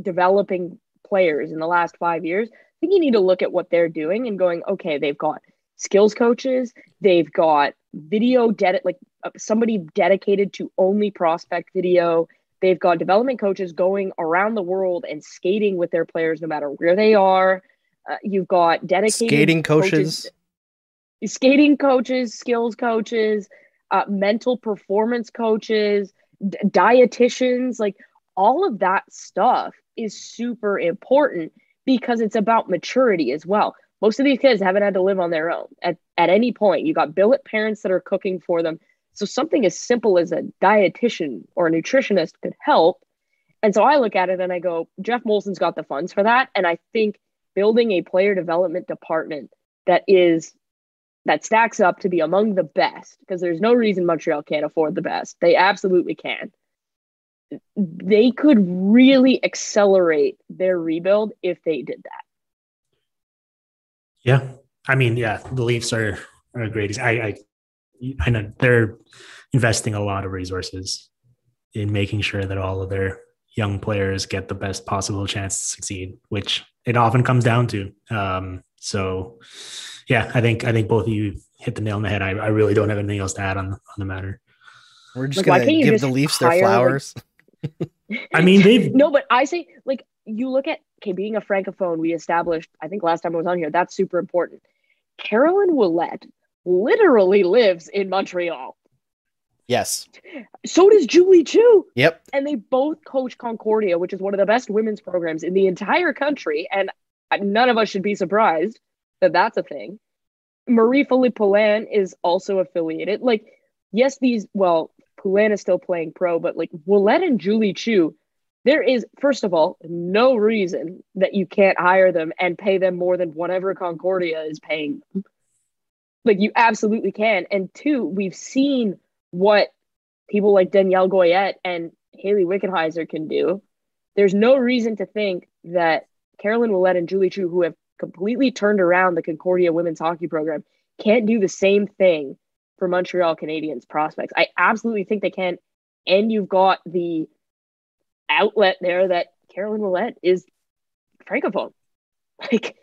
[SPEAKER 5] developing players in the last five years, I think you need to look at what they're doing and going, okay, they've got skills coaches, they've got video ded- like uh, somebody dedicated to only prospect video. They've got development coaches going around the world and skating with their players no matter where they are. Uh, you've got dedicated
[SPEAKER 3] skating coaches,
[SPEAKER 5] coaches skating coaches, skills coaches, uh, mental performance coaches, d- dietitians, like all of that stuff is super important because it's about maturity as well. Most of these kids haven't had to live on their own at, at any point. You got billet parents that are cooking for them. So something as simple as a dietitian or a nutritionist could help. And so I look at it and I go, Geoff Molson's got the funds for that. And I think building a player development department that is that stacks up to be among the best, because there's no reason Montreal can't afford the best. They absolutely can they could really accelerate their rebuild if they did that.
[SPEAKER 4] Yeah. I mean, yeah, the Leafs are, are great. I, I, I know they're investing a lot of resources in making sure that all of their young players get the best possible chance to succeed, which it often comes down to. Um, so, yeah, I think I think both of you hit the nail on the head. I, I really don't have anything else to add on on the matter.
[SPEAKER 3] We're just like, gonna give the Leafs their flowers. Like, [LAUGHS]
[SPEAKER 4] I mean, they've
[SPEAKER 5] no, but I say like you look at okay, being a francophone, we established. I think last time I was on here, that's super important. Caroline Ouellette literally lives in Montreal.
[SPEAKER 3] Yes.
[SPEAKER 5] So does Julie Chu.
[SPEAKER 3] Yep.
[SPEAKER 5] And they both coach Concordia, which is one of the best women's programs in the entire country. And none of us should be surprised that that's a thing. Marie Philip Poulin is also affiliated. Like, yes, these, well, Poulin is still playing pro, but like Ouellette and Julie Chu, there is, first of all, no reason that you can't hire them and pay them more than whatever Concordia is paying them. Like you absolutely can. And two, we've seen what people like Danielle Goyette and Hayley Wickenheiser can do. There's no reason to think that Caroline Ouellette and Julie Chu, who have completely turned around the Concordia women's hockey program, can't do the same thing for Montreal Canadiens prospects. I absolutely think they can. And you've got the outlet there that Caroline Ouellette is francophone. [LAUGHS] Like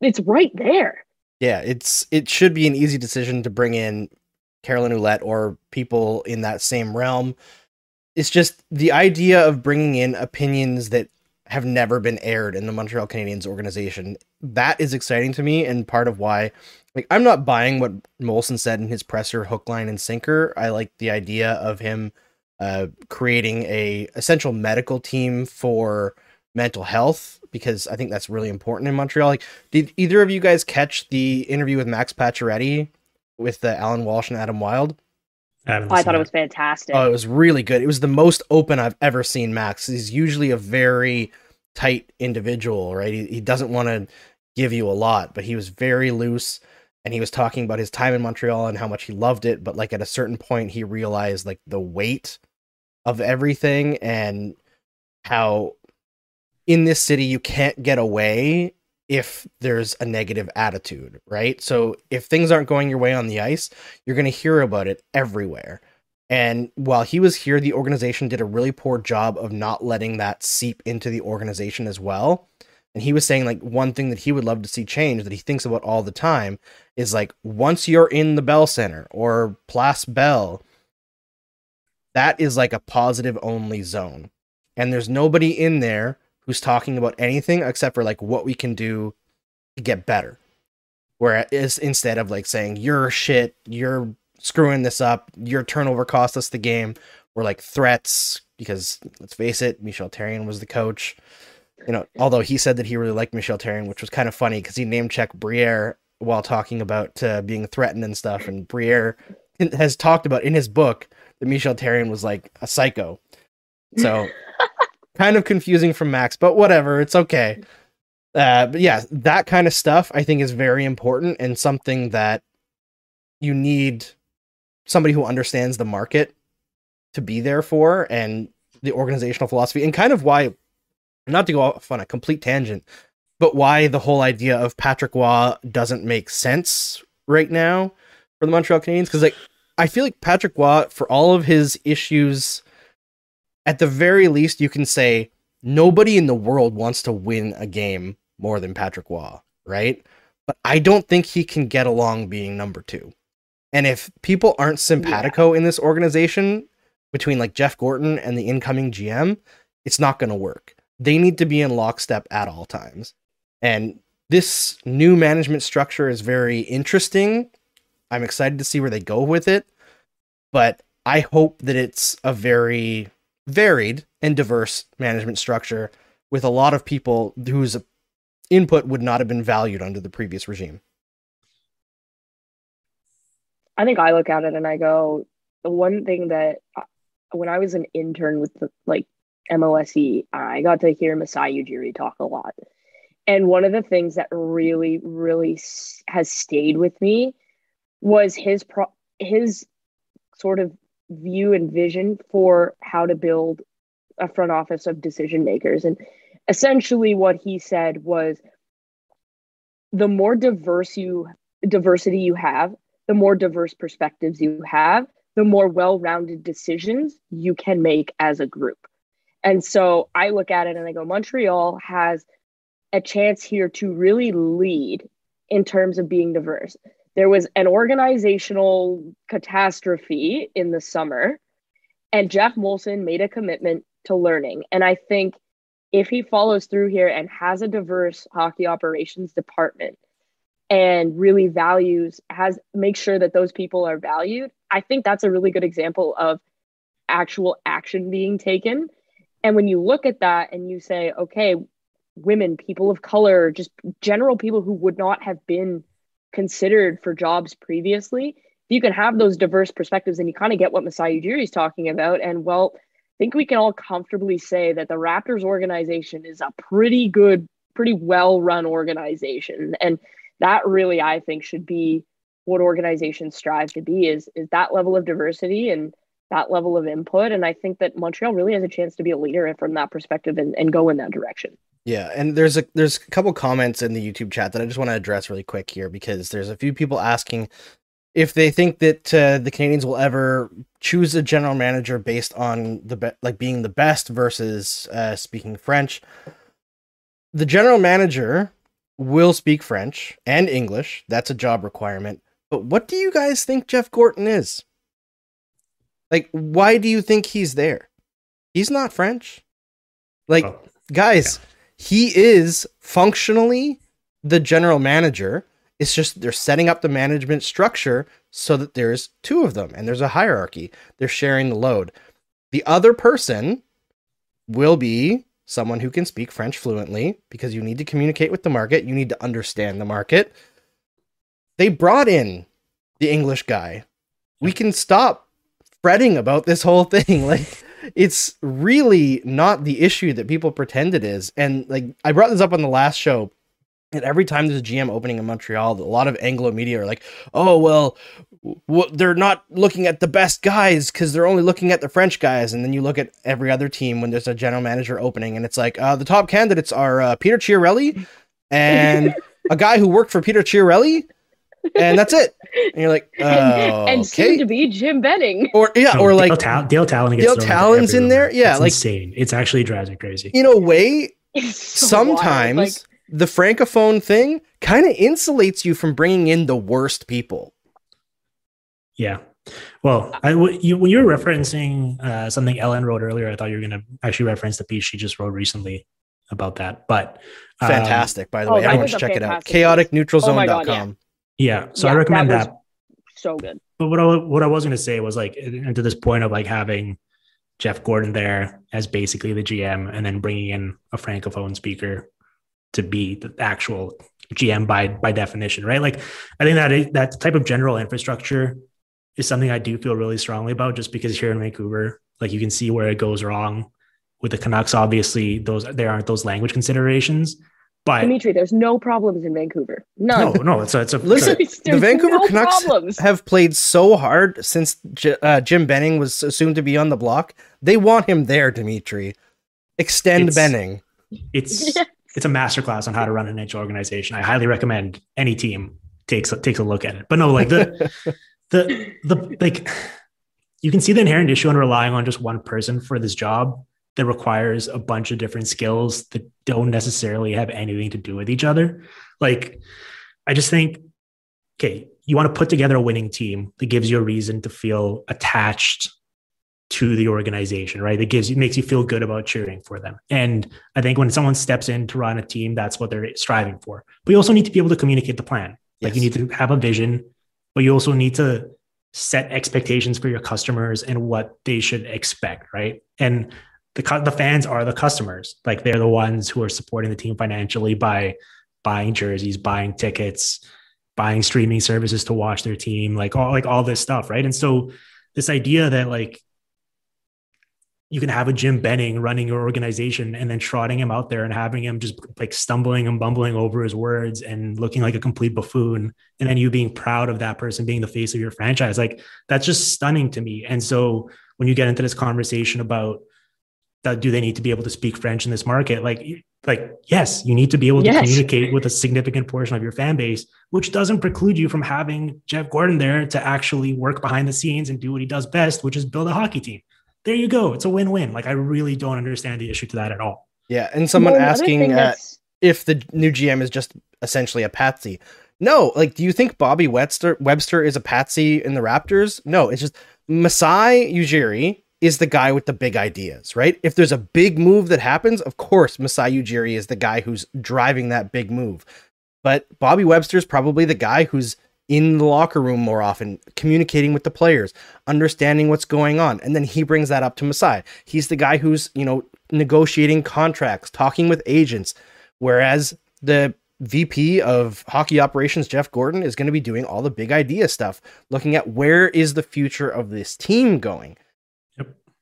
[SPEAKER 5] it's right there.
[SPEAKER 3] Yeah, it's it should be an easy decision to bring in Caroline Ouellette or people in that same realm. It's just the idea of bringing in opinions that have never been aired in the Montreal Canadiens organization. That is exciting to me, and part of why, like, I'm not buying what Molson said in his presser, hook, line, and sinker. I like the idea of him uh, creating a essential medical team for mental health because I think that's really important in Montreal. Like, did either of you guys catch the interview with Max Pacioretty with uh, Allan Walsh and Adam Wild?
[SPEAKER 4] I, haven't
[SPEAKER 5] I thought it was fantastic.
[SPEAKER 3] Oh, it was really good. It was the most open I've ever seen Max. He's usually a very tight individual, right? He, he doesn't want to give you a lot, but he was very loose and he was talking about his time in Montreal and how much he loved it, but like at a certain point he realized like the weight of everything and how in this city you can't get away if there's a negative attitude, right? So if things aren't going your way on the ice, you're going to hear about it everywhere. And while he was here, the organization did a really poor job of not letting that seep into the organization as well. And he was saying, like, one thing that he would love to see change that he thinks about all the time is like, once you're in the Bell Center or Place Bell, that is like a positive only zone. And there's nobody in there who's talking about anything except for like what we can do to get better. Whereas instead of like saying, you're shit, you're screwing this up, your turnover cost us the game, or like threats, because let's face it, Michel Therrien was the coach. You know, although he said that he really liked Michel Therrien, which was kind of funny because he name checked Briere while talking about uh, being threatened and stuff. And Briere has talked about in his book that Michel Therrien was like a psycho. So [LAUGHS] kind of confusing from Max, but whatever, it's okay. Uh, but yeah, that kind of stuff I think is very important and something that you need somebody who understands the market to be there for and the organizational philosophy and kind of why not to go off on a complete tangent, but why the whole idea of Patrick Roy doesn't make sense right now for the Montreal Canadiens because like I feel like Patrick Roy for all of his issues at the very least you can say nobody in the world wants to win a game more than Patrick Roy, right? But I don't think he can get along being number 2. And if people aren't simpatico in this organization between like Jeff Gorton and the incoming GM, it's not going to work. They need to be in lockstep at all times. And this new management structure is very interesting. I'm excited to see where they go with it. But I hope that it's a very varied and diverse management structure with a lot of people whose input would not have been valued under the previous regime.
[SPEAKER 5] I think I look at it and I go, the one thing that uh, when I was an intern with the, like MLSE, I got to hear Masai Ujiri talk a lot. And one of the things that really, really has stayed with me was his pro- his sort of view and vision for how to build a front office of decision makers. And essentially, what he said was, the more diverse you diversity you have, the more diverse perspectives you have, the more well-rounded decisions you can make as a group. And so I look at it and I go, Montreal has a chance here to really lead in terms of being diverse. There was an organizational catastrophe in the summer, and Geoff Molson made a commitment to learning. And I think if he follows through here and has a diverse hockey operations department and really values, has make sure that those people are valued, I think that's a really good example of actual action being taken. And when you look at that and you say, okay, women, people of color, just general people who would not have been considered for jobs previously, you can have those diverse perspectives and you kind of get what Masai Ujiri is talking about. And well, I think we can all comfortably say that the Raptors organization is a pretty good, pretty well run organization. And that really, I think, should be what organizations strive to be is, is that level of diversity and that level of input. And I think that Montreal really has a chance to be a leader from that perspective and, and go in that direction.
[SPEAKER 3] Yeah, and there's a there's a couple comments in the YouTube chat that I just want to address really quick here because there's a few people asking if they think that uh, the Canadiens will ever choose a general manager based on the be- like being the best versus uh, speaking French. The general manager will speak French and English. That's a job requirement. But what do you guys think Jeff Gorton is? Like, why do you think he's there? He's not French. Like,
[SPEAKER 4] Oh,
[SPEAKER 3] guys, he is functionally the general manager. It's just they're setting up the management structure so that there's two of them and there's a hierarchy. They're sharing the load. The other person will be someone who can speak French fluently because you need to communicate with the market, you need to understand the market. They brought in the English guy. We can stop fretting about this whole thing. [LAUGHS] Like it's really not the issue that people pretend it is. And like I brought this up on the last show. And every time there's a GM opening in Montreal, a lot of Anglo media are like, "Oh well, w- they're not looking at the best guys because they're only looking at the French guys." And then you look at every other team when there's a general manager opening, and it's like, uh, the top candidates are uh, Peter Chiarelli [LAUGHS] and a guy who worked for Peter Chiarelli, and that's it. And you're like, [LAUGHS]
[SPEAKER 5] and,
[SPEAKER 3] oh,
[SPEAKER 5] and soon
[SPEAKER 3] okay.
[SPEAKER 5] to be Jim Benning.
[SPEAKER 3] Or yeah,
[SPEAKER 4] No,
[SPEAKER 3] or like
[SPEAKER 4] Dale, Tal- Dale Tallon gets
[SPEAKER 3] Dale
[SPEAKER 4] Tallon's
[SPEAKER 3] in there? Yeah,
[SPEAKER 4] It's
[SPEAKER 3] like-
[SPEAKER 4] insane. It's actually drives me crazy.
[SPEAKER 3] in a way, [LAUGHS]
[SPEAKER 5] so
[SPEAKER 3] sometimes
[SPEAKER 5] like,
[SPEAKER 3] the francophone thing kind of insulates you from bringing in the worst people.
[SPEAKER 4] Yeah. Well, I, w- you, when you were referencing uh, something Ellen wrote earlier, I thought you were going to actually reference the piece she just wrote recently about that. But um,
[SPEAKER 3] Fantastic, by the
[SPEAKER 5] oh,
[SPEAKER 3] way.
[SPEAKER 5] that
[SPEAKER 3] Everyone
[SPEAKER 5] was
[SPEAKER 3] should
[SPEAKER 5] a
[SPEAKER 3] check it out.
[SPEAKER 5] fantastic
[SPEAKER 3] Chaoticneutralzone.com.
[SPEAKER 4] yeah. So I recommend
[SPEAKER 5] that
[SPEAKER 4] that.
[SPEAKER 5] so good.
[SPEAKER 4] But what I, what I was going to say was like, and to this point of like having Jeff Gorton there as basically the GM and then bringing in a francophone speaker to be the actual GM by by definition, right? Like, I think that that type of general infrastructure is something I do feel really strongly about, just because here in Vancouver, like you can see where it goes wrong with the Canucks. Obviously, those there aren't those language considerations, but
[SPEAKER 5] Dimitri, there's no problems in Vancouver.
[SPEAKER 4] no,
[SPEAKER 5] None.
[SPEAKER 4] no, it's a it's a
[SPEAKER 3] Listen, [LAUGHS]
[SPEAKER 5] There's
[SPEAKER 3] the Vancouver
[SPEAKER 5] no
[SPEAKER 3] Canucks
[SPEAKER 5] problems.
[SPEAKER 3] have played so hard since J- uh, Jim Benning was assumed to be on the block. They want him there, Dimitri. Extend
[SPEAKER 4] It's-
[SPEAKER 3] Benning.
[SPEAKER 4] it's [LAUGHS]
[SPEAKER 5] Yes.
[SPEAKER 4] it's a masterclass on how to run an NHL organization. I highly recommend any team takes takes a look at it. But no, like the [LAUGHS] the the like you can see the inherent issue in relying on just one person for this job that requires a bunch of different skills that don't necessarily have anything to do with each other. Like I just think okay, you want to put together a winning team that gives you a reason to feel attached to the organization, right? It gives you makes you feel good about cheering for them. And I think when someone steps in to run a team, that's what they're striving for. But you also need to be able to communicate the plan. Like you need to have a vision, but you also need to set expectations for your customers and what they should expect, right? And the the fans are the customers. Like they're the ones who are supporting the team financially by buying jerseys, buying tickets, buying streaming services to watch their team, like all like all this stuff, right? And so this idea that like you can have a Jim Benning running your organization and then trotting him out there and having him just like stumbling and bumbling over his words and looking like a complete buffoon. And then you being proud of that person being the face of your franchise. Like that's just stunning to me. And so when you get into this conversation about do they need to be able to speak French in this market? Like, like, yes, you need to be able to
[SPEAKER 5] Yes.
[SPEAKER 4] communicate with a significant portion of your fan base, which doesn't preclude you from having Jeff Gorton there to actually work behind the scenes and do what he does best, which is build a hockey team there you go. It's a win-win. Like I really don't understand the issue to that at all.
[SPEAKER 3] Yeah, and someone
[SPEAKER 5] Well,
[SPEAKER 3] asking uh, if the new GM is just essentially a patsy. No, like, do you think Bobby Webster Webster is a patsy in the Raptors? No, it's just Masai Ujiri is the guy with the big ideas, right? If there's a big move that happens, of course Masai Ujiri is the guy who's driving that big move. But Bobby Webster is probably the guy who's in the locker room more often, communicating with the players, understanding what's going on. And then he brings that up to Masai. He's the guy who's, you know, negotiating contracts, talking with agents. Whereas the VP of hockey operations, Jeff Gorton, is going to be doing all the big idea stuff, looking at where is the future of this team going.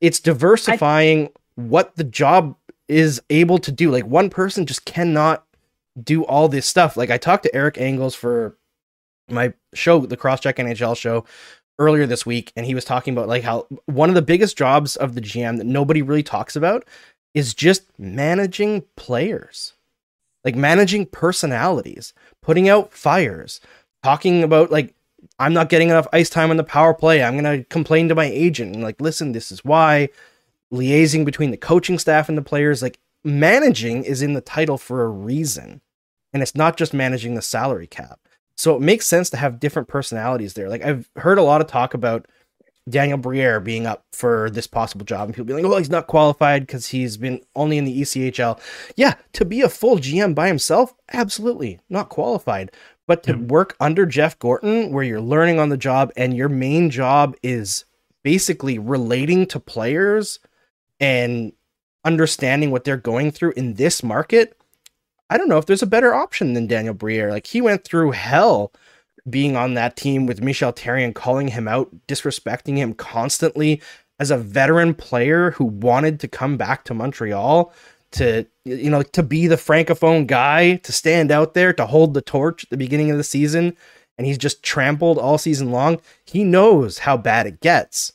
[SPEAKER 3] It's diversifying what the job is able to do. Like one person just cannot do all this stuff. Like I talked to Eric Engels for my show, the Crosscheck NHL show, earlier this week, and he was talking about like how one of the biggest jobs of the GM that nobody really talks about is just managing players, like managing personalities, putting out fires, talking about like I'm not getting enough ice time on the power play. I'm gonna complain to my agent and like, listen, this is why. Liaising between the coaching staff and the players, like managing is in the title for a reason. and it's not just managing the salary cap. So it makes sense to have different personalities there. Like I've heard a lot of talk about Daniel Briere being up for this possible job, and people being like, "Oh, he's not qualified because he's been only in the ECHL." Yeah, to be a full GM by himself, absolutely not qualified. But to
[SPEAKER 4] Yeah.
[SPEAKER 3] work under Jeff Gorton, where you're learning on the job, and your main job is basically relating to players and understanding what they're going through in this market, I don't know if there's a better option than Daniel Briere. Like he went through hell being on that team with Michel Therrien calling him out, disrespecting him constantly as a veteran player who wanted to come back to Montreal to you know to be the francophone guy to stand out there to hold the torch at the beginning of the season and he's just trampled all season long. He knows how bad it gets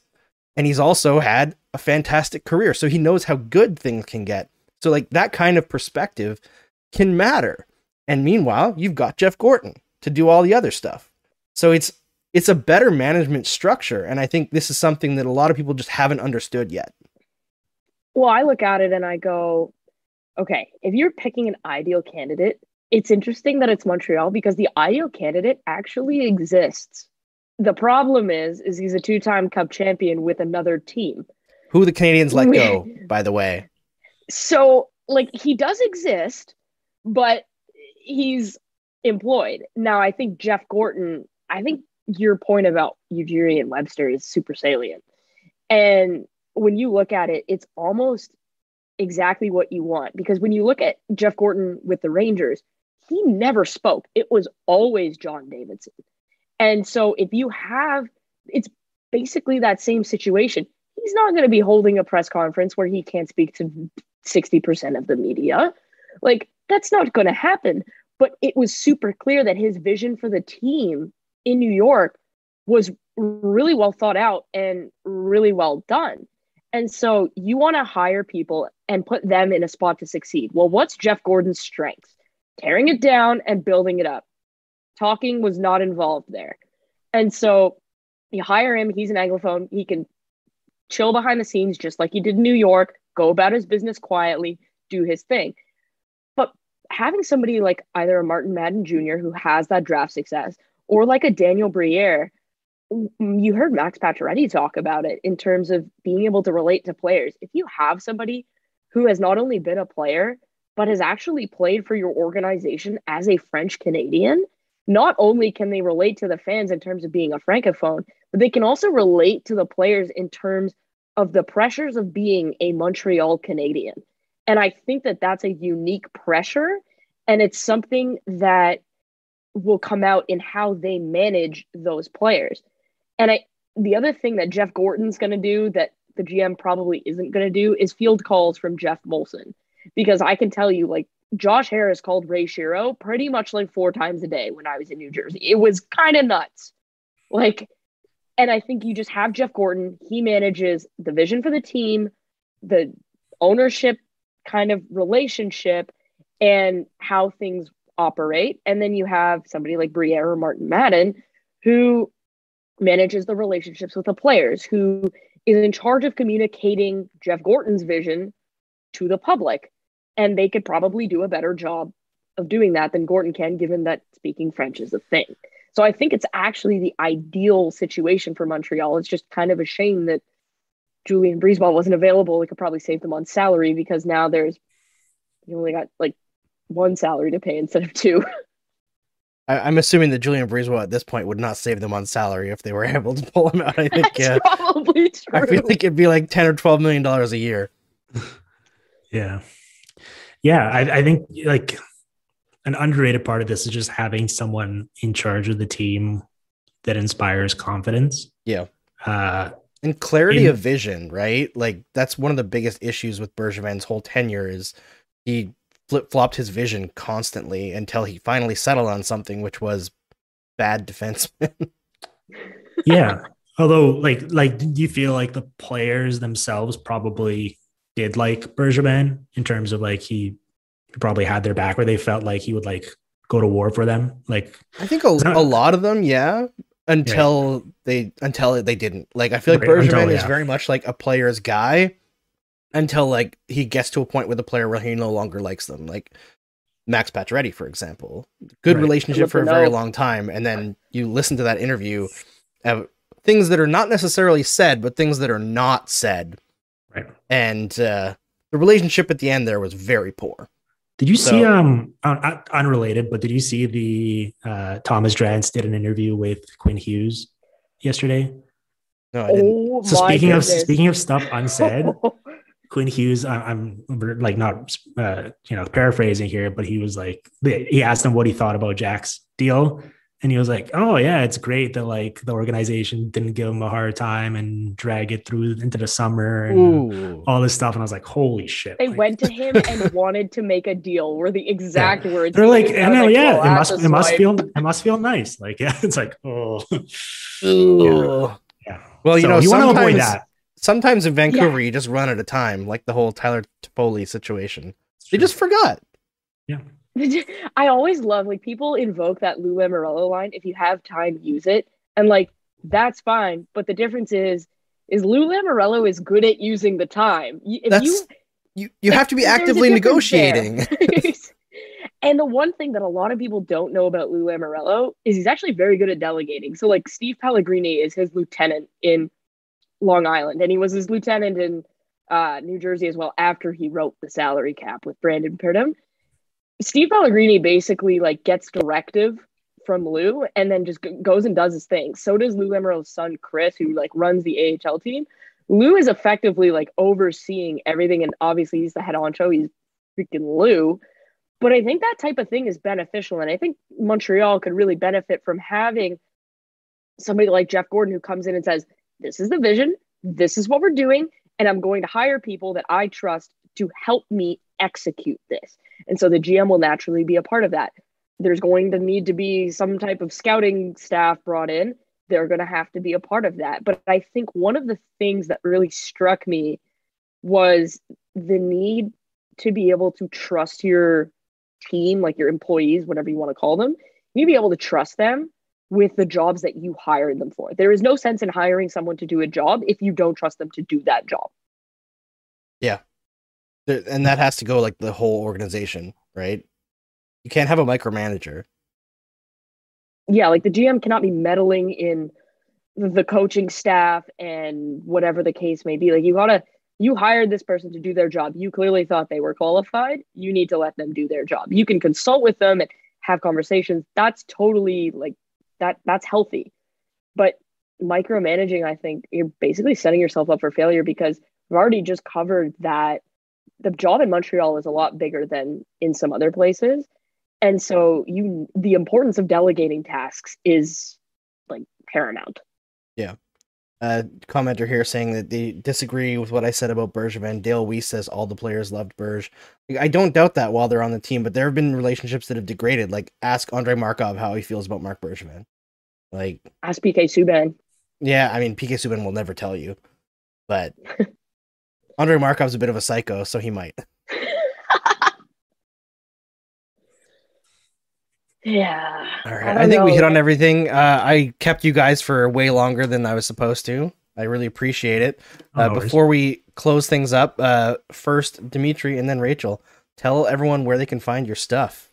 [SPEAKER 3] and he's also had a fantastic career so he knows how good things can get. So like that kind of perspective can matter. And meanwhile you've got Jeff Gorton to do all the other stuff. So it's it's a better management structure and i think this is something that a lot of people just haven't understood yet.
[SPEAKER 5] Well, I look at it and I go, okay, if you're picking an ideal candidate, it's interesting that it's Montreal because the ideal candidate actually exists. The problem is, is he's a two-time Cup champion with another team.
[SPEAKER 3] who the Canadiens let go [LAUGHS] by the way
[SPEAKER 5] So, like, he does exist, but he's employed. Now, I think Jeff Gorton, I think your point about Ujiri and Webster is super salient. And when you look at it, it's almost exactly what you want. Because when you look at Jeff Gorton with the Rangers, he never spoke. It was always John Davidson. And so if you have, it's basically that same situation. He's not going to be holding a press conference where he can't speak to 60% of the media. Like, that's not going to happen. But it was super clear that his vision for the team in New York was really well thought out and really well done. And so you want to hire people and put them in a spot to succeed. Well, what's Jeff Gorton's strength? Tearing it down and building it up. Talking was not involved there. And so you hire him, he's an Anglophone, he can chill behind the scenes just like he did in New York, go about his business quietly, do his thing. But having somebody like either a Martin Madden Jr. who has that draft success or like a Daniel Briere, you heard Max Pacioretty talk about it in terms of being able to relate to players. If you have somebody who has not only been a player, but has actually played for your organization as a French Canadian, not only can they relate to the fans in terms of being a francophone, but they can also relate to the players in terms of the pressures of being a Montreal Canadian. And I think that that's a unique pressure. And it's something that will come out in how they manage those players. And I, the other thing that Jeff Gorton's going to do that the GM probably isn't going to do is field calls from Geoff Molson. Because I can tell you, like, Josh Harris called Ray Shero pretty much like four times a day when I was in New Jersey. It was kind of nuts. Like, and I think you just have Jeff Gordon. He manages the vision for the team, the ownership kind of relationship, and how things operate. And then you have somebody like Briere or Martin Madden who manages the relationships with the players, who is in charge of communicating Jeff Gorton's vision to the public. And they could probably do a better job of doing that than Gorton can, given that speaking French is a thing. So I think it's actually the ideal situation for Montreal. It's just kind of a shame that Julien BriseBois wasn't available. We could probably save them on salary because now there's you only got like one salary to pay instead of two. [LAUGHS]
[SPEAKER 3] I, I'm assuming that Julien BriseBois at this point would not save them on salary if they were [LAUGHS] able to pull him out. I think
[SPEAKER 5] That's
[SPEAKER 3] yeah,
[SPEAKER 5] probably true.
[SPEAKER 3] I feel like it'd be like ten or twelve million dollars a year. [LAUGHS]
[SPEAKER 4] Yeah. Yeah. I, I think like an underrated part of this is just having someone in charge of the team that inspires confidence.
[SPEAKER 3] Yeah.
[SPEAKER 4] Uh,
[SPEAKER 3] And clarity
[SPEAKER 4] In-
[SPEAKER 3] of vision, right? Like that's one of the biggest issues with Bergevin's whole tenure is he flip flopped his vision constantly until he finally settled on something, which was bad defenseman. [LAUGHS]
[SPEAKER 4] yeah. Although, like, like, do you feel like the players themselves probably did like Bergevin in terms of like he probably had their back, where they felt like he would like go to war for them? Like,
[SPEAKER 3] I think a,
[SPEAKER 4] not-
[SPEAKER 3] a lot of them, yeah, until they until they didn't. Like I feel like
[SPEAKER 4] Right,
[SPEAKER 3] Bergevin
[SPEAKER 4] until,
[SPEAKER 3] is very much like a player's guy until like he gets to a point with the player where he no longer likes them. Like Max Pacioretty, for example. Good
[SPEAKER 4] Right.
[SPEAKER 3] relationship for a very
[SPEAKER 5] Lupino.
[SPEAKER 3] long time, and then you listen to that interview, of things that are not necessarily said, but things that are not said,
[SPEAKER 4] Right.
[SPEAKER 3] and uh, the relationship at the end there was very poor.
[SPEAKER 4] Did you see
[SPEAKER 3] So-
[SPEAKER 4] um un- un- unrelated, but did you see the uh Thomas Drance did an interview with Quinn Hughes yesterday?
[SPEAKER 3] No, I didn't.
[SPEAKER 5] Oh
[SPEAKER 4] So
[SPEAKER 5] my
[SPEAKER 4] speaking of speaking of stuff unsaid, [LAUGHS] Quinn Hughes, I, I'm like not uh, you know paraphrasing here, but he was like he asked him what he thought about Jack's deal, and he was like, "Oh yeah, it's great that like the organization didn't give him a hard time and drag it through into the summer and
[SPEAKER 3] Ooh.
[SPEAKER 4] all this stuff." And I was like, "Holy shit!"
[SPEAKER 5] They
[SPEAKER 4] like-
[SPEAKER 5] went to him and [LAUGHS] wanted to make a deal. Were the exact words.
[SPEAKER 4] They're like. I know,
[SPEAKER 5] like,
[SPEAKER 4] yeah,
[SPEAKER 5] "Well,
[SPEAKER 4] it must, it
[SPEAKER 5] a
[SPEAKER 4] must feel, it must feel nice. Like, yeah, [LAUGHS] it's like, oh,
[SPEAKER 3] Ooh.
[SPEAKER 4] yeah.
[SPEAKER 3] Well, you
[SPEAKER 4] So
[SPEAKER 3] know,
[SPEAKER 4] you want to avoid that.
[SPEAKER 3] Sometimes in Vancouver, you just run out of time, like the whole Tyler Toffoli situation. They just forgot. Yeah. [LAUGHS]
[SPEAKER 5] I always love like people invoke that Lou Lamoriello line. If you have time, use it, and like that's fine. But the difference is, is Lou Lamoriello is good at using the time. If
[SPEAKER 3] That's
[SPEAKER 5] you
[SPEAKER 3] you. You have to be actively negotiating. [LAUGHS]
[SPEAKER 5] and the one thing that a lot of people don't know about Lou Lamoriello is he's actually very good at delegating. So like Steve Pellegrini is his lieutenant in Long Island, and he was his lieutenant in uh, New Jersey as well after he wrote the salary cap with Brandon Purdom. Steve Pellegrini basically like gets directive from Lou and then just g- goes and does his thing. So does Lou Lamoriello's son Chris, who like runs the AHL team. Lou is effectively like overseeing everything, and obviously he's the head honcho. He's freaking Lou. But I think that type of thing is beneficial, and I think Montreal could really benefit from having somebody like Jeff Gorton who comes in and says, "This is the vision. This is what we're doing, and I'm going to hire people that I trust to help me execute this." And so the GM will naturally be a part of that. There's going to need to be some type of scouting staff brought in. They're going to have to be a part of that. But I think one of the things that really struck me was the need to be able to trust your team, like your employees, whatever you want to call them. You be able to trust them with the jobs that you hired them for. There is no sense in hiring someone to do a job if you don't trust them to do that job.
[SPEAKER 3] Yeah. and that has to go like the whole organization, right? You can't have a micromanager.
[SPEAKER 5] yeah, like the GM cannot be meddling in the coaching staff and whatever the case may be. Like you gotta, you hired this person to do their job. You clearly thought they were qualified. You need to let them do their job. You can consult with them and have conversations. That's totally like that. That's healthy. But micromanaging, I think you're basically setting yourself up for failure because we've already just covered that the job in Montreal is a lot bigger than in some other places. And so you the importance of delegating tasks is like paramount.
[SPEAKER 3] Uh, commenter here saying that they disagree with what I said about Bergevin. Dale Weiss says all the players loved Berge. I don't doubt that while they're on the team, but there have been relationships that have degraded. Like, ask Andre Markov how he feels about Marc Bergevin. Like,
[SPEAKER 5] Ask PK Subban.
[SPEAKER 3] yeah, I mean, PK Subban will never tell you, but [LAUGHS] Andre Markov's a bit of a psycho, so he might.
[SPEAKER 5] Yeah.
[SPEAKER 3] All right.
[SPEAKER 5] I
[SPEAKER 3] I, think we hit on everything. Uh, I kept you guys for way longer than I was supposed to. I really appreciate it. Uh,
[SPEAKER 4] no
[SPEAKER 3] before we close things up, uh, first Dimitri and then Rachel, tell everyone where they can find your stuff.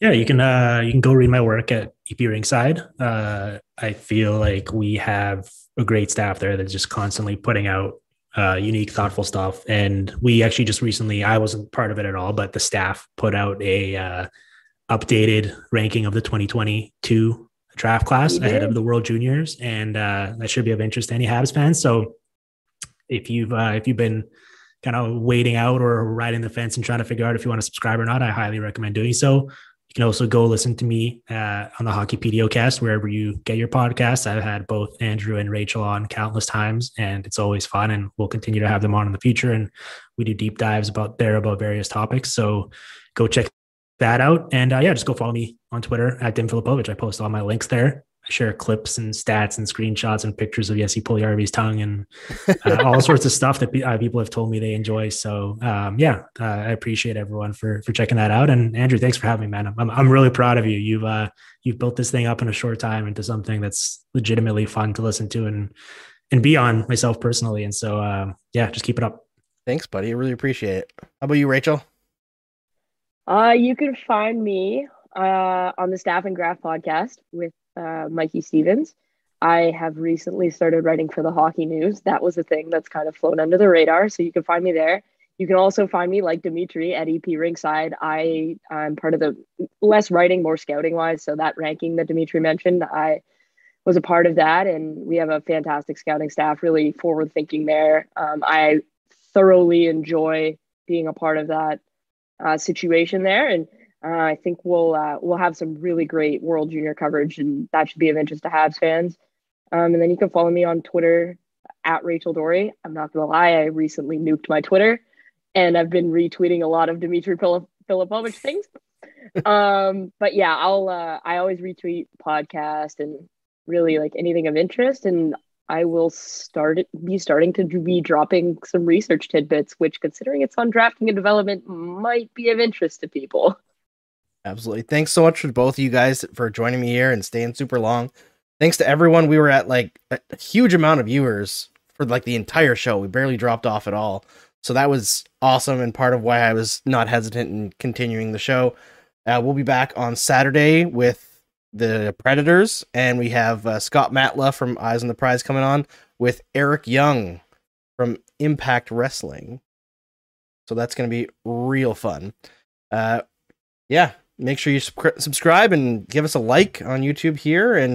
[SPEAKER 4] yeah, you can uh, you can go read my work at EP Rinkside. Uh, I feel like we have a great staff there that's just constantly putting out uh, unique, thoughtful stuff. And we actually just recently, I wasn't part of it at all, but the staff put out a uh, updated ranking of the 2022 draft class ahead of the World Juniors, and uh, that should be of interest to any Habs fans. So if you've uh, if you've been kind of waiting out or riding the fence and trying to figure out if you want to subscribe or not, I highly recommend doing so. You can also go listen to me uh, on the Hockey PDOcast wherever you get your podcasts. I've had both Andrew and Rachel on countless times, and it's always fun. And we'll continue to have them on in the future. And we do deep dives about there about various topics. So go check that out. And uh, yeah, just go follow me on Twitter at Dim Filipovic. I post all my links there. I share clips and stats and screenshots and pictures of Jesse Puljujärvi's tongue and uh, all [LAUGHS] sorts of stuff that uh, people have told me they enjoy. So um, yeah, uh, I appreciate everyone for for checking that out. And Andrew, thanks for having me, man. I'm I'm really proud of you. You've uh, you've built this thing up in a short time into something that's legitimately fun to listen to and and be on myself personally. And so um, yeah, just keep it up.
[SPEAKER 3] Thanks, buddy. I really appreciate it. How about you, Rachel?
[SPEAKER 5] Uh, you can find me uh, on the Staff and Graph podcast with uh, Mikey Stevens. I have recently started writing for the Hockey News. That was a thing that's kind of flown under the radar. So you can find me there. You can also find me like Dimitri at EP Rinkside. I I'm part of the less writing, more scouting wise. So that ranking that Dimitri mentioned, I was a part of that, and we have a fantastic scouting staff, really forward thinking there. Um, I thoroughly enjoy being a part of that uh, situation there, and uh, I think we'll uh, we'll have some really great World Junior coverage, and that should be of interest to Habs fans. Um, and then you can follow me on Twitter at Rachel Doerrie. I'm not gonna lie, I recently nuked my Twitter, and I've been retweeting a lot of Dimitri Filip- Filipovic things. [LAUGHS] um, but yeah, I'll uh, I always retweet podcast and really like anything of interest, and I will start be starting to be dropping some research tidbits, which, considering it's on drafting and development, might be of interest to people.
[SPEAKER 3] Absolutely. Thanks so much for both of you guys for joining me here and staying super long. Thanks to everyone. We were at like a huge amount of viewers for like the entire show. We barely dropped off at all. So that was awesome and part of why I was not hesitant in continuing the show. Uh, we'll be back on Saturday with the Predators, and we have uh, Scott Matla from Eyes on the Prize coming on with Eric Young from Impact Wrestling. So that's going to be real fun. Uh, yeah, make sure you subscri- subscribe and give us a like on YouTube here and